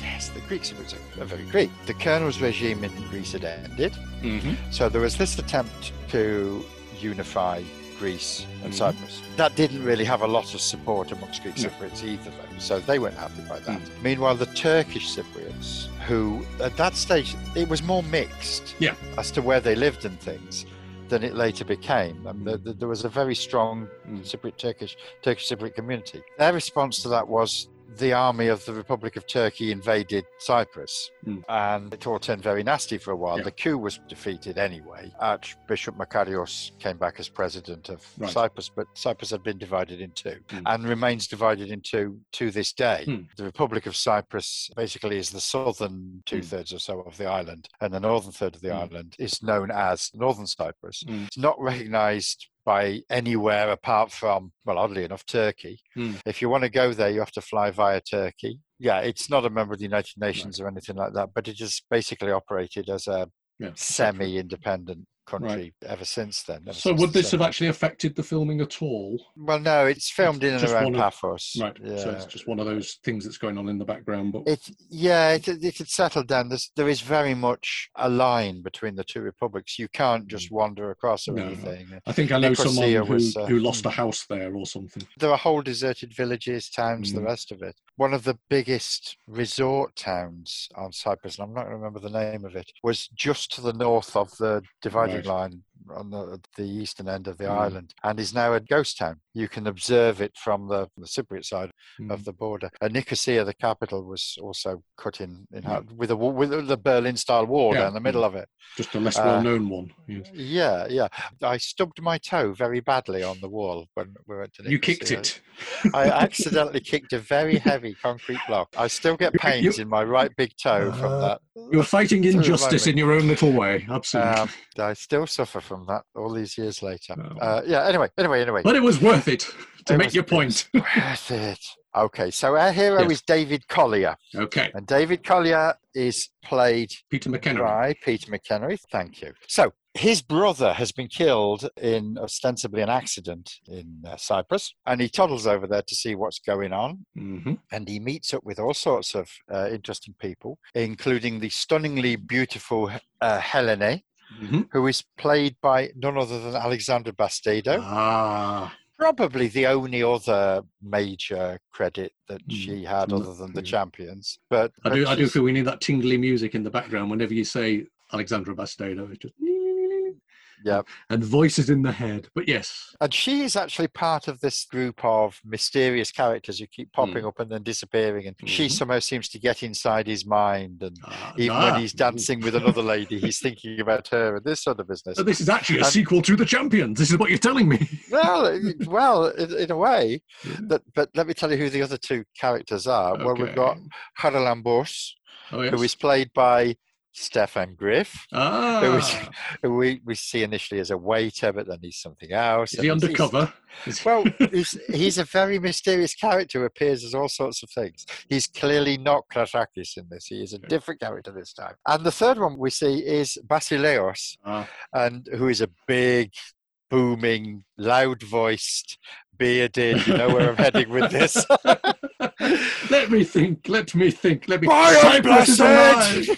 Yes, the Greek Cypriots are, very Greek. The colonel's regime in Greece had ended. Mm-hmm. So there was this attempt to unify Greece and Mhm. Cyprus. That didn't really have a lot of support amongst Greek No. Cypriots either, though. So they weren't happy by that. Mm. Meanwhile, the Turkish Cypriots, who at that stage it was more mixed Yeah. as to where they lived and things than it later became. And the, the, there was a very strong Mm. Cypriot Turkish Turkish Cypriot community. Their response to that was the army of the Republic of Turkey invaded Cyprus, Mm. and it all turned very nasty for a while. Yeah. The coup was defeated anyway. Archbishop Makarios came back as president of Right. Cyprus, but Cyprus had been divided in two Mm. and remains divided in two to this day. Mm. The Republic of Cyprus basically is the southern two thirds or so of the island, and the northern third of the Mm. island is known as Northern Cyprus. Mm. It's not recognized by anywhere apart from, well, oddly enough, Turkey. Mm. If you want to go there, you have to fly via Turkey. Yeah, it's not a member of the United Nations or anything like that, but it has basically operated as a Yeah. semi independent country ever since then. ever So since would this have actually affected the filming at all? Well, no, it's filmed in and around of- Paphos. Right. Yeah. So it's just one of those things that's going on in the background. But It yeah, it it had settled down. There's, there is very much a line between the two republics. You can't just wander across or Mm. No. anything. I think I know someone who, was, uh, who lost hmm. a house there or something. There are whole deserted villages, towns, the Mm. rest of it. One of the biggest resort towns on Cyprus, and I'm not going to remember the name of it, was just to the north of the dividing Right. line on the, the eastern end of the Mm. island, and is now a ghost town. You can observe it from the, the Cypriot side Mm. of the border. And Nicosia, the capital, was also cut in, in half with a with the Berlin-style wall Yeah. down the middle of it. Just a less uh, well-known one. Yes. Yeah, yeah. I stubbed my toe very badly on the wall when we went to You kicked it. I accidentally kicked a very heavy concrete block. I still get You- pains you- in my right big toe from Uh, that. You're fighting injustice in your own little way. Absolutely. Um, I still suffer from that all these years later. Oh. Uh, yeah. Anyway, anyway, anyway. but it was worth it to It make was- your point. Worth it. Okay, so our hero Yes. is David Collier, okay. and David Collier is played Peter McKenna. by Peter McEnery. Thank you. So his brother has been killed in ostensibly an accident in uh, Cyprus, and he toddles over there to see what's going on. hmm And he meets up with all sorts of uh, interesting people, including the stunningly beautiful uh, Helene, hmm who is played by none other than Alexandra Bastedo. Ah. Probably the only other major credit that Mm. she had, Mm, other than the champions. But, I do. I do feel we need that tingly music in the background whenever you say Alexandra Bastedo. It's just. Yep. And voices in the head. But yes. And she is actually part of this group of mysterious characters who keep popping up and then disappearing. And she Mhm. somehow seems to get inside his mind. And Ah, even ah. when he's dancing with another lady, he's thinking about her and this sort of business. This is actually a And- sequel to The Champions. This is what you're telling me. well, well, in, in a way. Yeah. That, but let me tell you who the other two characters are. Well, we've got Okay. Bosch, Oh, yes. who is played by Stefan Gryff, ah. who is- who we, we see initially as a waiter, but then he's something else. Is he he's- he's- undercover? Well, he's, he's a very mysterious character who appears as all sorts of things. He's clearly not Kratakis in this. He is a different character this time. And the third one we see is Basileos, Ah, and who is a big, booming, loud-voiced, bearded. You know where I'm heading with this. let me think. Let me think. Let me. By Cyprus alive.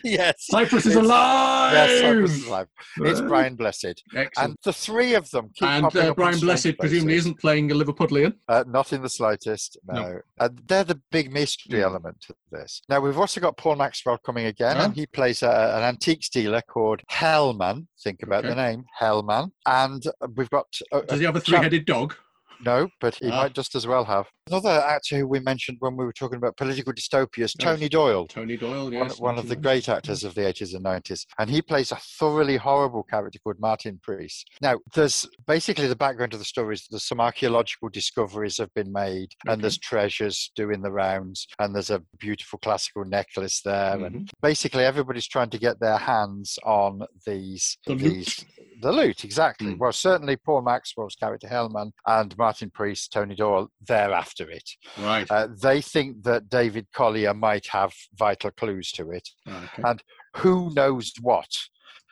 yes. Cyprus is alive. Yes, Cyprus is alive. It's Brian Blessed, Excellent. and the three of them keep And, uh, Brian Blessed presumably places. isn't playing a Liverpudlian. Uh, not in the slightest, no. No. And they're the big mystery Mm. element to this. Now, we've also got Paul Maxwell coming again, and he plays a, an antiques dealer called Hellman. Think about the name, Hellman. And uh, we've got. A, Does he have a three-headed dog? No, but he Ah. might just as well have. Another actor who we mentioned when we were talking about political dystopias, Yes. Tony Doyle. Tony Doyle, One, yes. one of the great actors of the 80s and 90s. And he plays a thoroughly horrible character called Martin Priest. Now, there's basically the background of the story is there's some archaeological discoveries have been made, and there's treasures doing the rounds, and there's a beautiful classical necklace there. Mm-hmm. And basically, everybody's trying to get their hands on these. The these the loot, exactly. Mm. Well, certainly Paul Maxwell's character Hellman and Martin Priest, Tony Doyle, they're after it. Right. Uh, they think that David Collier might have vital clues to it. okay. and who knows what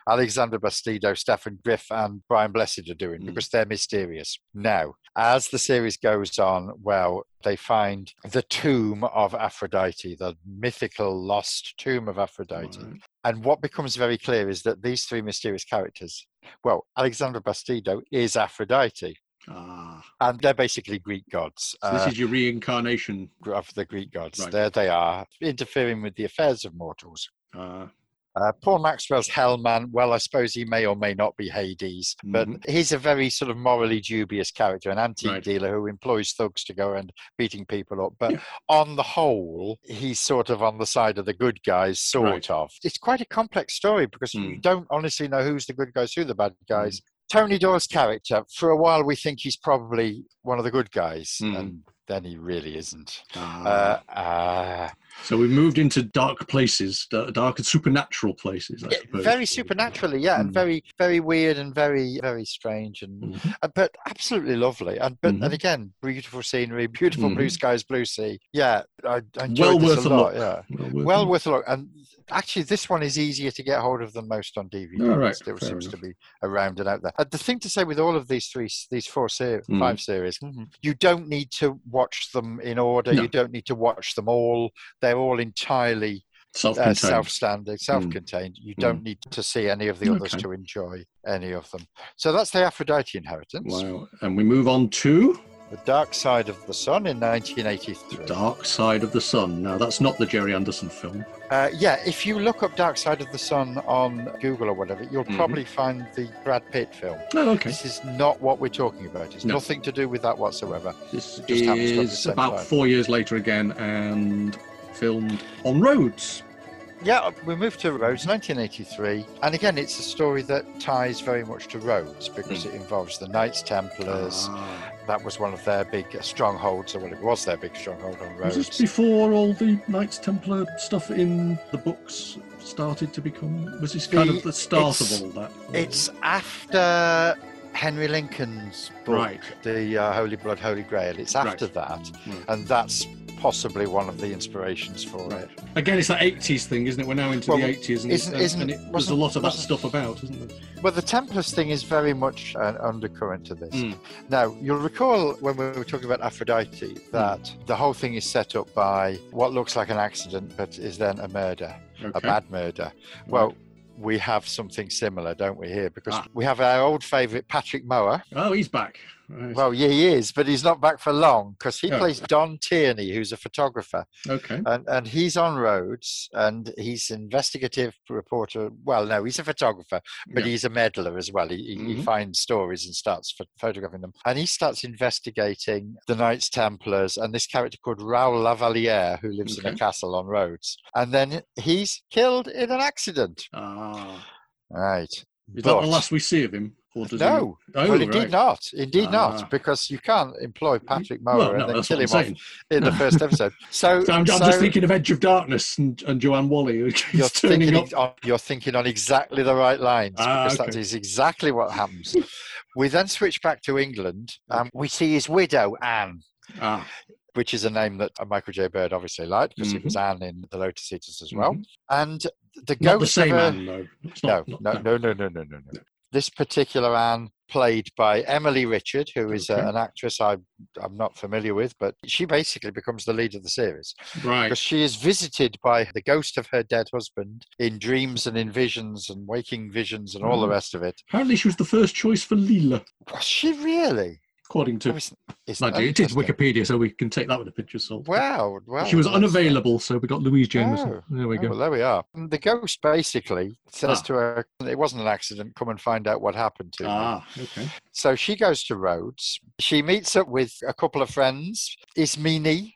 Alexandra Bastedo, Stefan Gryff, and Brian Blessed are doing Mm. because they're mysterious. Now, as the series goes on, well, they find the tomb of Aphrodite, the mythical lost tomb of Aphrodite. Right. And what becomes very clear is that these three mysterious characters, well, Alexandra Bastedo is Aphrodite, Ah, and they're basically Greek gods. so this uh, is your reincarnation. of the Greek gods. Right. There they are, interfering with the affairs of mortals. Ah, Uh, Paul Maxwell's Hellman, well, I suppose he may or may not be Hades, but Mhm. he's a very sort of morally dubious character, an antique Right. dealer who employs thugs to go and beating people up. But Yeah. on the whole, he's sort of on the side of the good guys, sort Right. of. It's quite a complex story because you Mm. don't honestly know who's the good guys, who the bad guys. Tony Doyle's character, for a while, we think he's probably one of the good guys, Mm. and then he really isn't. ah. Uh, uh, so we moved into dark places, dark and supernatural places. I Yeah, suppose. very supernaturally, yeah, and Mm. very, very weird and very, very strange, and uh, but absolutely lovely. And but Mhm. and again, beautiful scenery, beautiful blue Mhm. skies, blue sea. Yeah, I, I enjoyed Well this worth a lot. look. Yeah, Well, worth well worth a look. And actually, this one is easier to get hold of than most on DVD. All right, It still seems enough. to be around and out there. Uh, the thing to say with all of these three, these four series, Mm. five series, you don't need to watch them in order. No. You don't need to watch them all. They're all entirely uh, Self-contained. self-standing, self-contained. You don't need to see any of the others Okay. to enjoy any of them. So that's the Aphrodite inheritance. Wow. And we move on to The Dark Side of the Sun in 1983. The Dark Side of the Sun. Now, that's not the Gerry Anderson film. Uh, yeah, if you look up Dark Side of the Sun on Google or whatever, you'll Mhm. probably find the Brad Pitt film. Oh, okay. This is not what we're talking about. It's No. nothing to do with that whatsoever. This just happens to have the is about time. four years later again and filmed on Rhodes. Yeah, we moved to Rhodes, 1983, and again, it's a story that ties very much to Rhodes because it involves the Knights Templars. Ah. That was one of their big strongholds, or well, it was their big stronghold on Rhodes. Was this before all the Knights Templar stuff in the books started to become? Was this kind The- of the start of all that? It's after Henry Lincoln's book, Right. the uh, Holy Blood, Holy Grail. It's after Right. that, Right. and that's possibly one of the inspirations for Right. it. Again, it's that 80s thing, isn't it? We're now into Well, the 80s, and, isn't- isn't- and it, there's a lot of that stuff about, isn't there? Well, the Templars thing is very much an undercurrent to this. Mm. Now, you'll recall when we were talking about Aphrodite that the whole thing is set up by what looks like an accident, but is then a murder, a bad murder. Well, we have something similar, don't we, here? Because Ah. we have our old favourite Patrick Mower. Oh, he's back. Right. Well, yeah, he is, but he's not back for long because he Oh. plays Don Tierney, who's a photographer, okay. and, and he's on Rhodes and he's investigative reporter. Well, no, he's a photographer, but Yeah. he's a meddler as well. He, he- he finds stories and starts ph- photographing them, and he starts investigating the Knights Templars and this character called Raoul Lavaliere, who lives in a castle on Rhodes, and then he's killed in an accident. Ah. Right. Is that the last we see of him? Or does he... No, Oh, well, indeed right. not. Indeed Ah. not, because you can't employ Patrick Mower Well, and then kill him off in the first episode. So, So I'm, I'm just thinking of Edge of Darkness and, and Joanne Whalley, you're thinking, on, you're thinking on exactly the right lines Ah, because okay. is exactly what happens. we then switch back to England and we see his widow, Anne, Ah, which is a name that uh, Michael J. Bird obviously liked because it was Anne in The Lotus Eaters as well. And the Mm-hmm. not the ghost same man, though. No, no, no, no, no, no, no, no. This particular Anne, played by Emily Richard, who is uh, Okay. an actress I, I'm not familiar with, but she basically becomes the lead of the series Right. because she is visited by the ghost of her dead husband in dreams and in visions and waking visions and all the Mm. rest of it. Apparently, she was the first choice for Leela, Was she really? According to. Isn't- isn't No, it is? Wikipedia, so we can take that with a pinch of salt. Wow, wow. she was unavailable, so we got Louise Jameson. Oh, there we Oh, go. well, there we are. And the ghost basically says Ah. to her, "It wasn't an accident. Come and find out what happened to me." Ah, okay. So she goes to Rhodes. She meets up with a couple of friends. Ismini,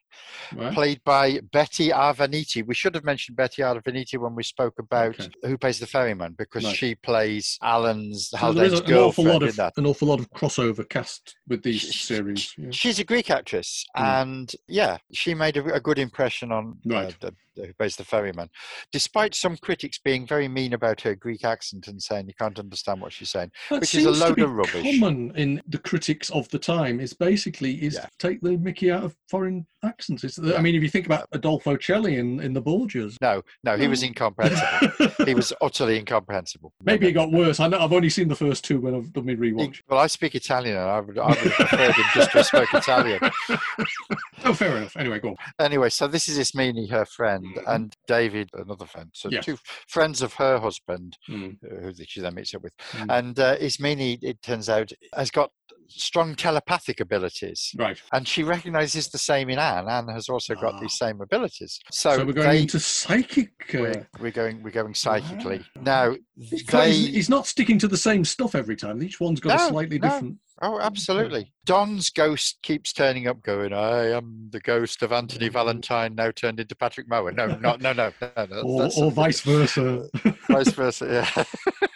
Right. played by Betty Arvaniti. We should have mentioned Betty Arvaniti when we spoke about Okay. who plays the ferryman because Right. she plays Alan's So Haldane's an awful lot girlfriend of an awful lot of crossover cast with these Sh- sh- series. yeah. She's a Greek actress, Mm. and yeah, she made a, a good impression on uh, Right. the, the, who plays the ferryman, despite some critics being very mean about her Greek accent and saying you can't understand what she's saying. That which is a load of rubbish. Common in the critics of the time is basically is Yeah. take the Mickey out of foreign accents. It's, Yeah. I mean, if you think about Adolfo Celi in, in the Borgias, No, no, he was oh. incomprehensible. he was utterly incomprehensible. Maybe it got worse. I know I've only seen the first two when I've done my rewatch. well, I speak Italian, and I would, I would have preferred him just to spoke Italian. oh, fair enough. Anyway, go on. Anyway, so this is Ismini, her friend, Mhm. and David, another friend. So Yeah. two friends of her husband, Mm, uh, who she then meets up with. mm. And uh, Ismini, it turns out, has got strong telepathic abilities. right. And she recognizes the same in Anne. Anne has also got Ah. these same abilities. So, So, we're going they, into psychic. Uh, we're, we're going we're going psychically. Ah. Now he's, they he's, he's not sticking to the same stuff every time. Each one's got No, a slightly no. different. Oh, absolutely. Don's ghost keeps turning up, going, "I am the ghost of Anthony Valentine, now turned into Patrick Mower." No, not no, no, no, no. Or, or vice versa. vice versa. Yeah.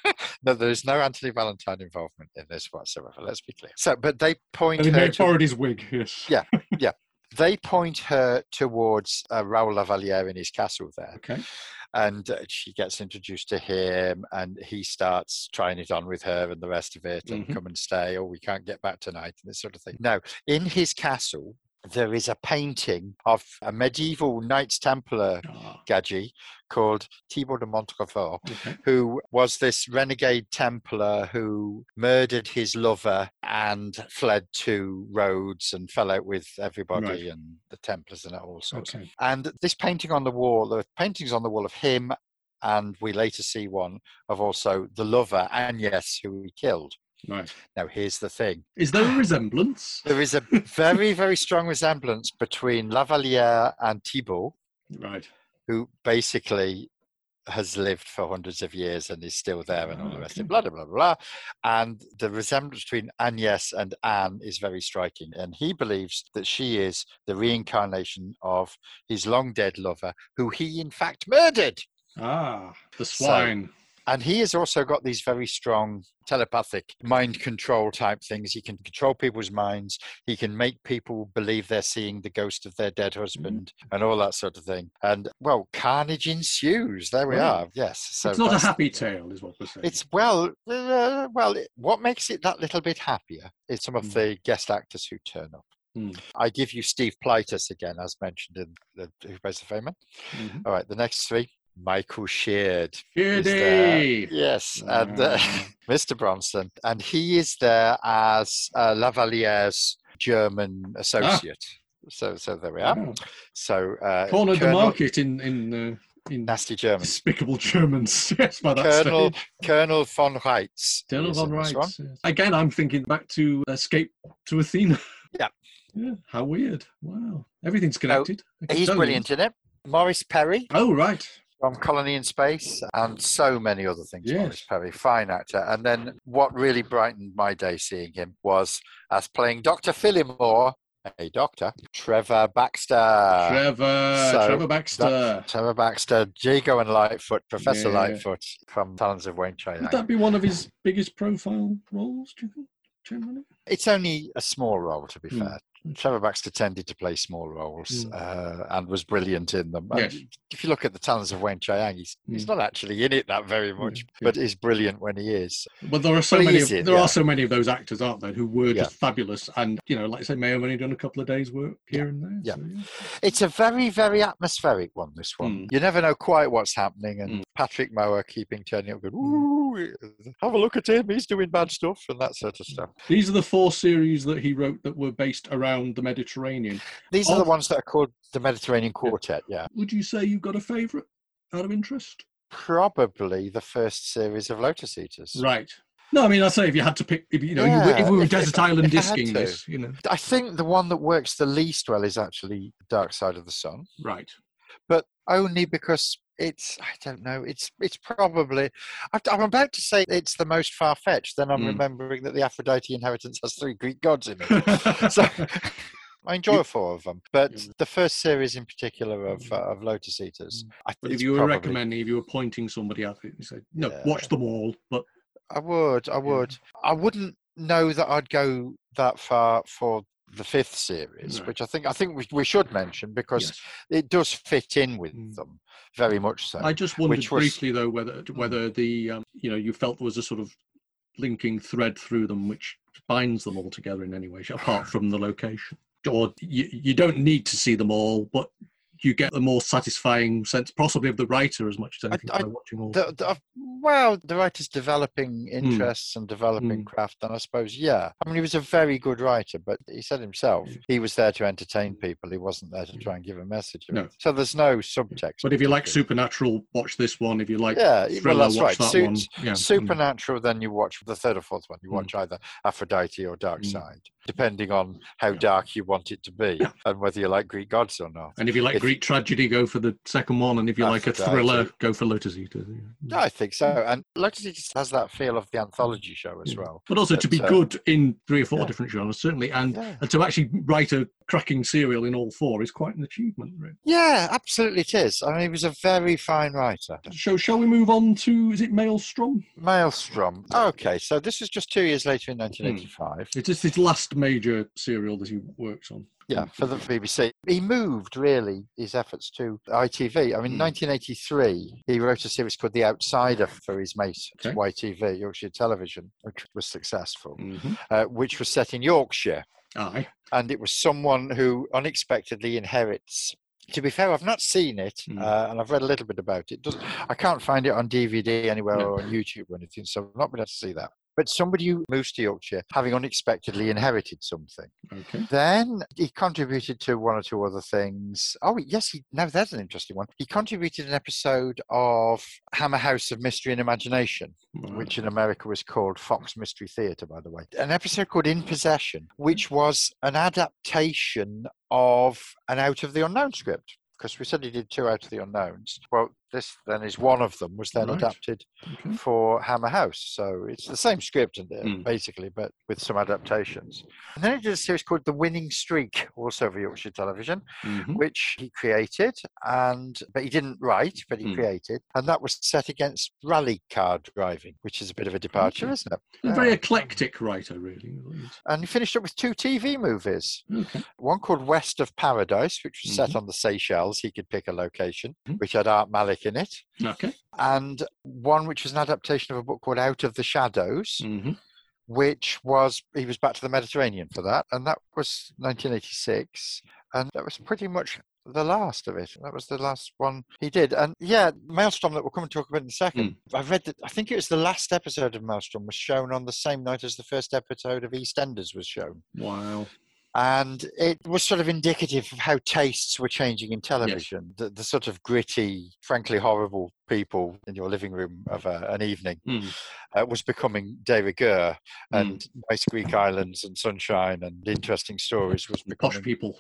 no, there is no Anthony Valentine involvement in this whatsoever. Let's be clear. So, but they point. and may borrowed his wig. Yes. Yeah. yeah. they point her towards uh, Raoul Lavaliere in his castle there, Okay. and uh, she gets introduced to him, and he starts trying it on with her and the rest of it, and Mhm. come and stay, or we can't get back tonight, and this sort of thing. Now, in his castle, there is a painting of a medieval Knights Templar ah. gadget called Thibaut de Montrefaut, okay. who was this renegade Templar who murdered his lover and fled to Rhodes and fell out with everybody Right. and the Templars and all sorts. Okay. And this painting on the wall, the paintings on the wall of him, and we later see one of also the lover, Agnes, who he killed. Right. Now, here's the thing Is there a resemblance? there is a very, very strong resemblance between Lavaliere and Thibaut, Right. who basically has lived for hundreds of years and is still there and all the rest of blah, blah, blah, blah. And the resemblance between Agnes and Anne is very striking. And he believes that she is the reincarnation of his long dead lover, who he in fact murdered. Ah, the So- swine. And he has also got these very strong telepathic mind control type things. He can control people's minds. He can make people believe they're seeing the ghost of their dead husband and all that sort of thing. And well, carnage ensues. There we Right. are. Yes. So it's not a happy tale, is what we're saying. It's well, uh, well. What makes it that little bit happier is some of Mm. the guest actors who turn up. Mm. I give you Steve Plytas again, as mentioned in the Who Plays the Fayman. Mhm. All right, the next three. Michael Sheard. is there. Giddy. Yes, and uh, Ah. Mr. Bronson, and he is there as uh, Lavaliere's German associate. So, so there we are. Wow. So, uh, Cornered the market in in uh, in Nasty Germans. despicable Germans. yes, by that Colonel stage. Colonel von Reitz. Colonel von Reitz. yes. Again, I'm thinking back to Escape to Athena. Yeah. Yeah. How weird. Wow. Everything's connected. Can He's brilliant in it. Morris Perry Oh, right. From Colony in Space and so many other things. Yes. Morris Perry, fine actor. And then what really brightened my day seeing him was as playing Dr. Phillimore, a doctor, Trevor Baxter. Trevor. So Trevor Baxter. Trevor Baxter, Jago and Lightfoot, Professor Yeah. Lightfoot from Talons of Weng-Chiang. Would that be one of his biggest profile roles, do you think? Generally? It's only a small role, to be Mm. fair. Trevor Baxter tended to play small roles uh, and was brilliant in them. Yes. If you look at the Talons of Weng-Chiang, he's, he's Mm. not actually in it that very much, yeah. but is brilliant when he is. But there are so Well, he many. Of, in, there yeah. are so many of those actors, aren't there, who were Yeah. just fabulous, and you know, like I say, may have only done a couple of days' work here and there. Yeah. so, yeah. It's a very, very atmospheric one, this one. Mm. You never know quite what's happening, and Mm. Patrick Mower keeping turning up, going, Ooh, have a look at him, he's doing bad stuff, and that sort of stuff. These are the four series that he wrote that were based around the Mediterranean. These are the ones that are called the Mediterranean Quartet, yeah. Would you say you've got a favourite out of interest? Probably the first series of Lotus Eaters. Right. No, I mean, I say if you had to pick, if you know, you if we were if- if- Desert Island if disking this, you know, I think the one that works the least well is actually Dark Side of the Sun, right. but only because it's I don't know it's it's probably I'm about to say it's the most far fetched. Then I'm Mm. remembering that the Aphrodite inheritance has three Greek gods in it. so I enjoy four of them, but Yeah. the first series in particular of uh, of Lotus Eaters. I, But if you were probably- recommending, if you were pointing somebody out, you said, no, Yeah. watch them all. But I would, I would. I wouldn't know that I'd go that far for the fifth series, Right. which I think I think we, we should mention because yes. it does fit in with Mm. them very much so. I just wondered was- briefly though whether whether the um, you know you felt there was a sort of linking thread through them which binds them all together in any way, apart from the location. Or you, you don't need to see them all, but you get a more satisfying sense, possibly of the writer as much as anything I- by watching all. the, the, well, the writer's developing interests and developing Mm. craft, and I suppose, yeah. I mean, he was a very good writer, but he said himself he was there to entertain people. He wasn't there to try and give a message. No. So there's no subtext. but if you like. Supernatural, watch this one. If you like yeah, Thriller, well, that's watch right. that Su- one. Yeah. mm. Supernatural, then you watch the third or fourth one. You Mm. watch either Aphrodite or Dark Mm. Side, depending on how Yeah. dark you want it to be Yeah. and whether you like Greek gods or not. And if you like if- Greek tragedy, go for the second one. And if you like a thriller, go for Lotus Eater. I think so. And Lotus Eaters has that feel of the anthology show as well. But also to be uh, good in three or four yeah. different genres, certainly, and, Yeah. and to actually write a cracking serial in all four is quite an achievement. Really. Yeah, absolutely it is. I mean, he was a very fine writer. So, shall we move on to is it Maelstrom? Maelstrom. Okay, so this is just two years later in 1985. It is his last major serial that he works on. Yeah, for the BBC. He moved really his efforts to ITV. I mean, Hmm. 1983, he wrote a series called The Outsider for his mate Okay. YTV, Yorkshire Television, which was successful, Mm-hmm. uh, which was set in Yorkshire. Aye. And it was someone who unexpectedly inherits. To be fair, I've not seen it, Hmm. uh, and I've read a little bit about it. I can't find it on DVD anywhere No. or on YouTube or anything, so I've not been able to see that. But somebody who moves to Yorkshire, having unexpectedly inherited something, Okay. then he contributed to one or two other things. Oh, yes, he, now that's an interesting one. He contributed an episode of Hammer House of Mystery and Imagination, Right. which in America was called Fox Mystery Theatre, by the way. An episode called In Possession, which was an adaptation of an Out of the Unknown script. Because we said he did two Out of the Unknowns. Well, this then is one of them, was then Right. adapted Okay. for Hammer House. So it's the same script in there, Mm. basically, but with some adaptations. And then he did a series called The Winning Streak, also for Yorkshire Television, Mhm. which he created, and but he didn't write, but he Mm. created, and that was set against rally car driving, which is a bit of a departure, Okay. isn't it? A very Yeah. eclectic writer, really. And he finished up with two TV movies. Okay. One called West of Paradise, which was set Mhm. on the Seychelles. He could pick a location, Mhm. which had Art Malik in it. Okay. And one which was an adaptation of a book called Out of the Shadows, hmm which was he was back to the Mediterranean for that, and that was 1986, and that was pretty much the last of it. That was the last one he did, and yeah, Maelstrom that we'll come and talk about in a second. I read that I think it was the last episode of Maelstrom was shown on the same night as the first episode of EastEnders was shown, Wow. And it was sort of indicative of how tastes were changing in television. The, the sort of gritty, frankly horrible people in your living room of a, an evening Mm. uh, was becoming de rigueur, Mm. and nice Greek islands and sunshine and interesting stories was The posh becoming people.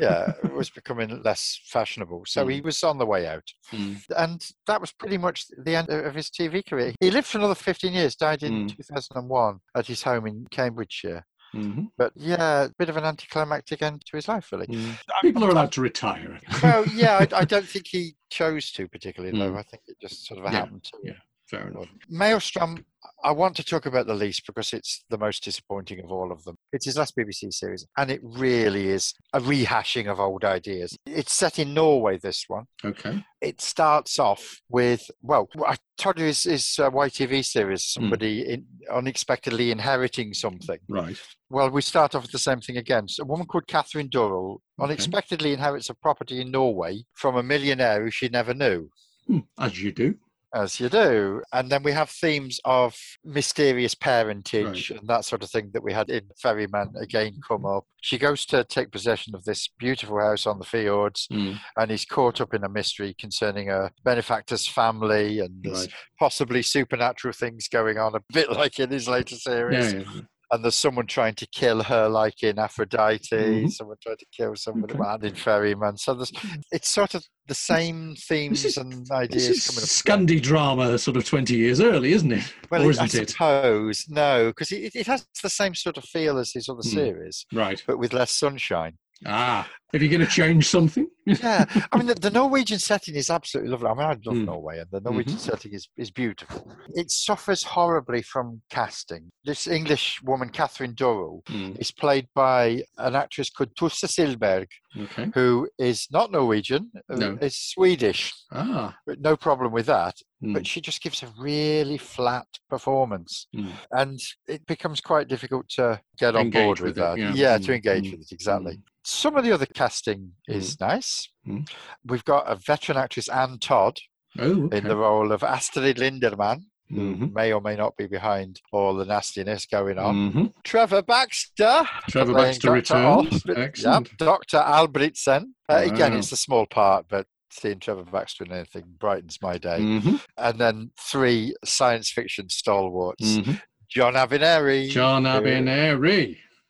yeah was becoming less fashionable. So he was on the way out, Mm. and that was pretty much the end of his TV career. He lived for another 15 years, died in Mm. 2001 at his home in Cambridgeshire. Mhm. But yeah, a bit of an anticlimactic end to his life, really. Mm. People are allowed to retire. Well, yeah, I, I don't think he chose to particularly, though. Mm. I think it just sort of Yeah, happened to yeah. Fair enough. Maelstrom, I want to talk about the least because it's the most disappointing of all of them. It's his last BBC series, and it really is a rehashing of old ideas. It's set in Norway, this one. Okay. It starts off with, well, I told you his, his uh, YTV series, somebody in, unexpectedly inheriting something. Right. Well, we start off with the same thing again. So a woman called Catherine Durrell unexpectedly inherits a property in Norway from a millionaire who she never knew. Hmm, As you do. As you do. And then we have themes of mysterious parentage and that sort of thing that we had in Ferryman again come up. She goes to take possession of this beautiful house on the fjords Mm. and he's caught up in a mystery concerning a benefactor's family and Right. possibly supernatural things going on, a bit like in his later series. Yeah, yeah. And there's someone trying to kill her, like in Aphrodite, Mhm. someone trying to kill someone Okay. and in Ferryman. So there's, it's sort of the same themes is- and This is coming up. Scandi drama sort of 20 years early, isn't it? Well, or it- I isn't it? suppose no, because it, it has the same sort of feel as his other Hmm. series, Right. but with less sunshine. Ah, if you're going to change something? Yeah, I mean the, the Norwegian setting is absolutely lovely. I mean I love Mm. Norway, and the Norwegian Mm-hmm. setting is, is beautiful. It suffers horribly from casting. This English woman, Catherine Durrell, Mm, is played by an actress called Tusse Silberg, Okay. who is not Norwegian, uh, No. is Swedish. Ah. But no problem with that. mm, But she just gives a really flat performance. mm. and it becomes quite difficult to get on board with, with it, that. yeah. to Mm, engage mm, with it exactly. Some of the other casting is nice. Mm. We've got a veteran actress Ann Todd Oh, okay. in the role of Astrid Linderman, who Mhm. may or may not be behind all the nastiness going on. Mhm. Trevor Baxter, Trevor Baxter returns. Excellent. Yep, Dr. Albritsen. Uh, Again, it's a small part, but seeing Trevor Baxter in anything brightens my day. Mhm. And then three science fiction stalwarts. Mhm. John Abineri. John who-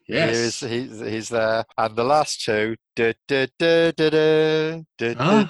Yes. He's, he's, he's there. And the last two, Ah.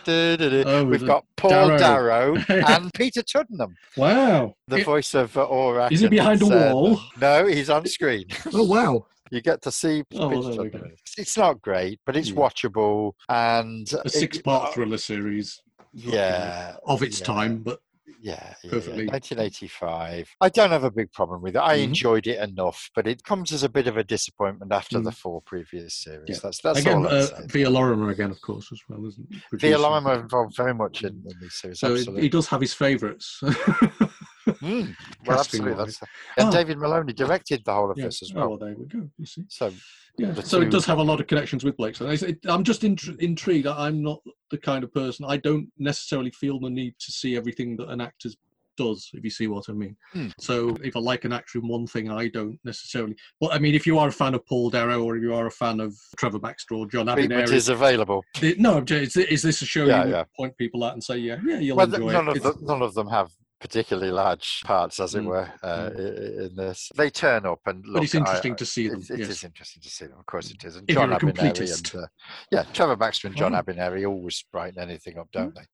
Oh, we've got Paul Darrow. Darrow and Peter Tuddenham, Wow. the It- voice of uh, Orac. Is he behind a wall? No, he's on screen. oh, wow. You get to see Oh, well, there we go. It's not great, but it's Hmm. watchable. And A six part thriller series Yeah. of its yeah. time, but Yeah, yeah, Perfectly. yeah. 1985. I don't have a big problem with it. I Mhm. enjoyed it enough, but it comes as a bit of a disappointment after the Mm. four previous series. Yeah. That's that's again, all uh. Vere Lorimer again, of course, as well, isn't it? Vere. Lorimer involved very much in, in these series. So absolutely. he does have his favourites. Mm, well, absolutely. That's, and Ah. David Maloney directed the whole of yeah. this as Oh, well. well, there we go. You see. So Yeah. the So it does have a lot of connections with Blake. So it, I'm just intri- intrigued. I'm not the kind of person. I don't necessarily feel the need to see everything that an actor does, if you see what I mean. Hmm. So if I like an actor in one thing, I don't necessarily. Well, I mean, if you are a fan of Paul Darrow or if you are a fan of Trevor Baxter or John treatment Abineri, is available. the- no, is, is this a show Yeah, you yeah. point people at and say, yeah, yeah, you'll Well, enjoy none it? of them, none of them have particularly large parts, as it Mm, were, uh, i- in this. They turn up and look. but it's interesting I- to see them. It's, it yes. is interesting to see them, of course it is. And If John Abineri and uh, yeah, Trevor Baxter and John Oh. Abineri always brighten anything up, don't they?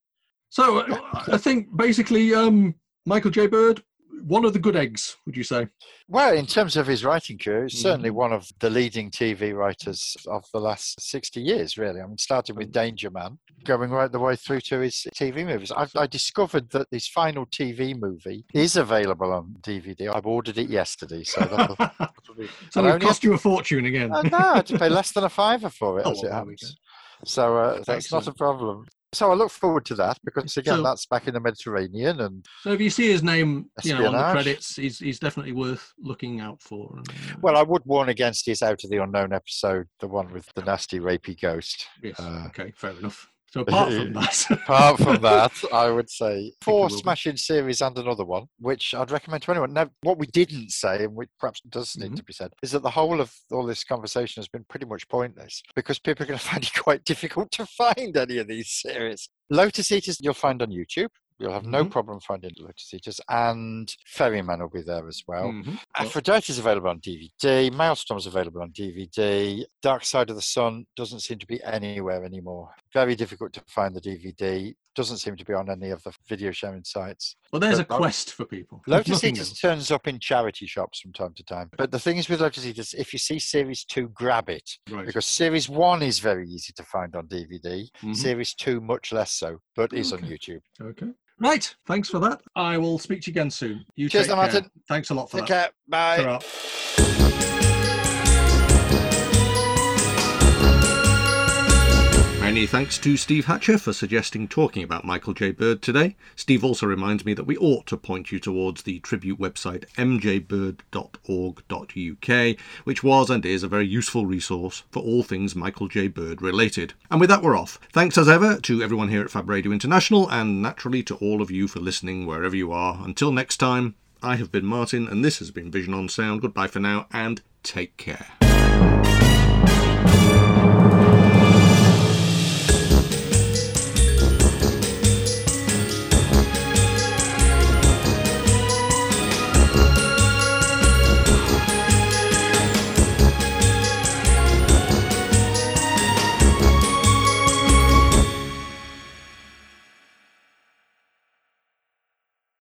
So uh, I think basically, um, Michael J. Bird, one of the good eggs, would you say? Well, in terms of his writing career, he's certainly Mhm. one of the leading TV writers of the last 60 years, really. I mean, starting with Danger Man, going right the way through to his TV movies. I, I discovered that his final TV movie is available on DVD. I've ordered it yesterday, so that'll probably. so it cost you a fortune again. Uh, no, I had to pay less than a fiver for it, Oh, as well, it happens. So uh, that's not a problem. So I look forward to that because, again, So- that's back in the Mediterranean and So if you see his name, you know, on the credits, he's he's definitely worth looking out for. And, uh, Well, I would warn against his Out of the Unknown episode, the one with the nasty rapey ghost. yes, uh, okay, fair enough. So apart from that, Apart from that, I would say four smashing series and another one, which I'd recommend to anyone. Now, what we didn't say, and which perhaps does need Mhm. to be said, is that the whole of all this conversation has been pretty much pointless because people are going to find it quite difficult to find any of these series. Lotus Eaters you'll find on YouTube. You'll have no Mhm. problem finding Lotus Eaters, and Ferryman will be there as well. Mhm. Aphrodite is available on DVD. Maelstrom is available on DVD. Dark Side of the Sun doesn't seem to be anywhere anymore. Very difficult to find the DVD. Doesn't seem to be on any of the video sharing sites. well, there's a quest for people. Lotus Eaters turns up in charity shops from time to time. But the thing is with Lotus Eaters, if you see Series 2, grab it. Right. Because Series 1 is very easy to find on DVD. Mhm. Series 2, much less so, but is on YouTube. Okay. Right. Thanks for that. I will speak to you again soon. You Cheers, take. Martin. Thanks a lot for Take that. care. Bye. Ta-ra. Many thanks to Steve Hatcher for suggesting talking about Michael J. Bird today. Steve also reminds me that we ought to point you towards the tribute website mjbird.org.uk, which was and is a very useful resource for all things Michael J. Bird related. And with that, we're off. Thanks as ever to everyone here at Fab Radio International, and naturally to all of you for listening wherever you are. Until next time, I have been Martin, and this has been Vision on Sound. Goodbye for now, and take care.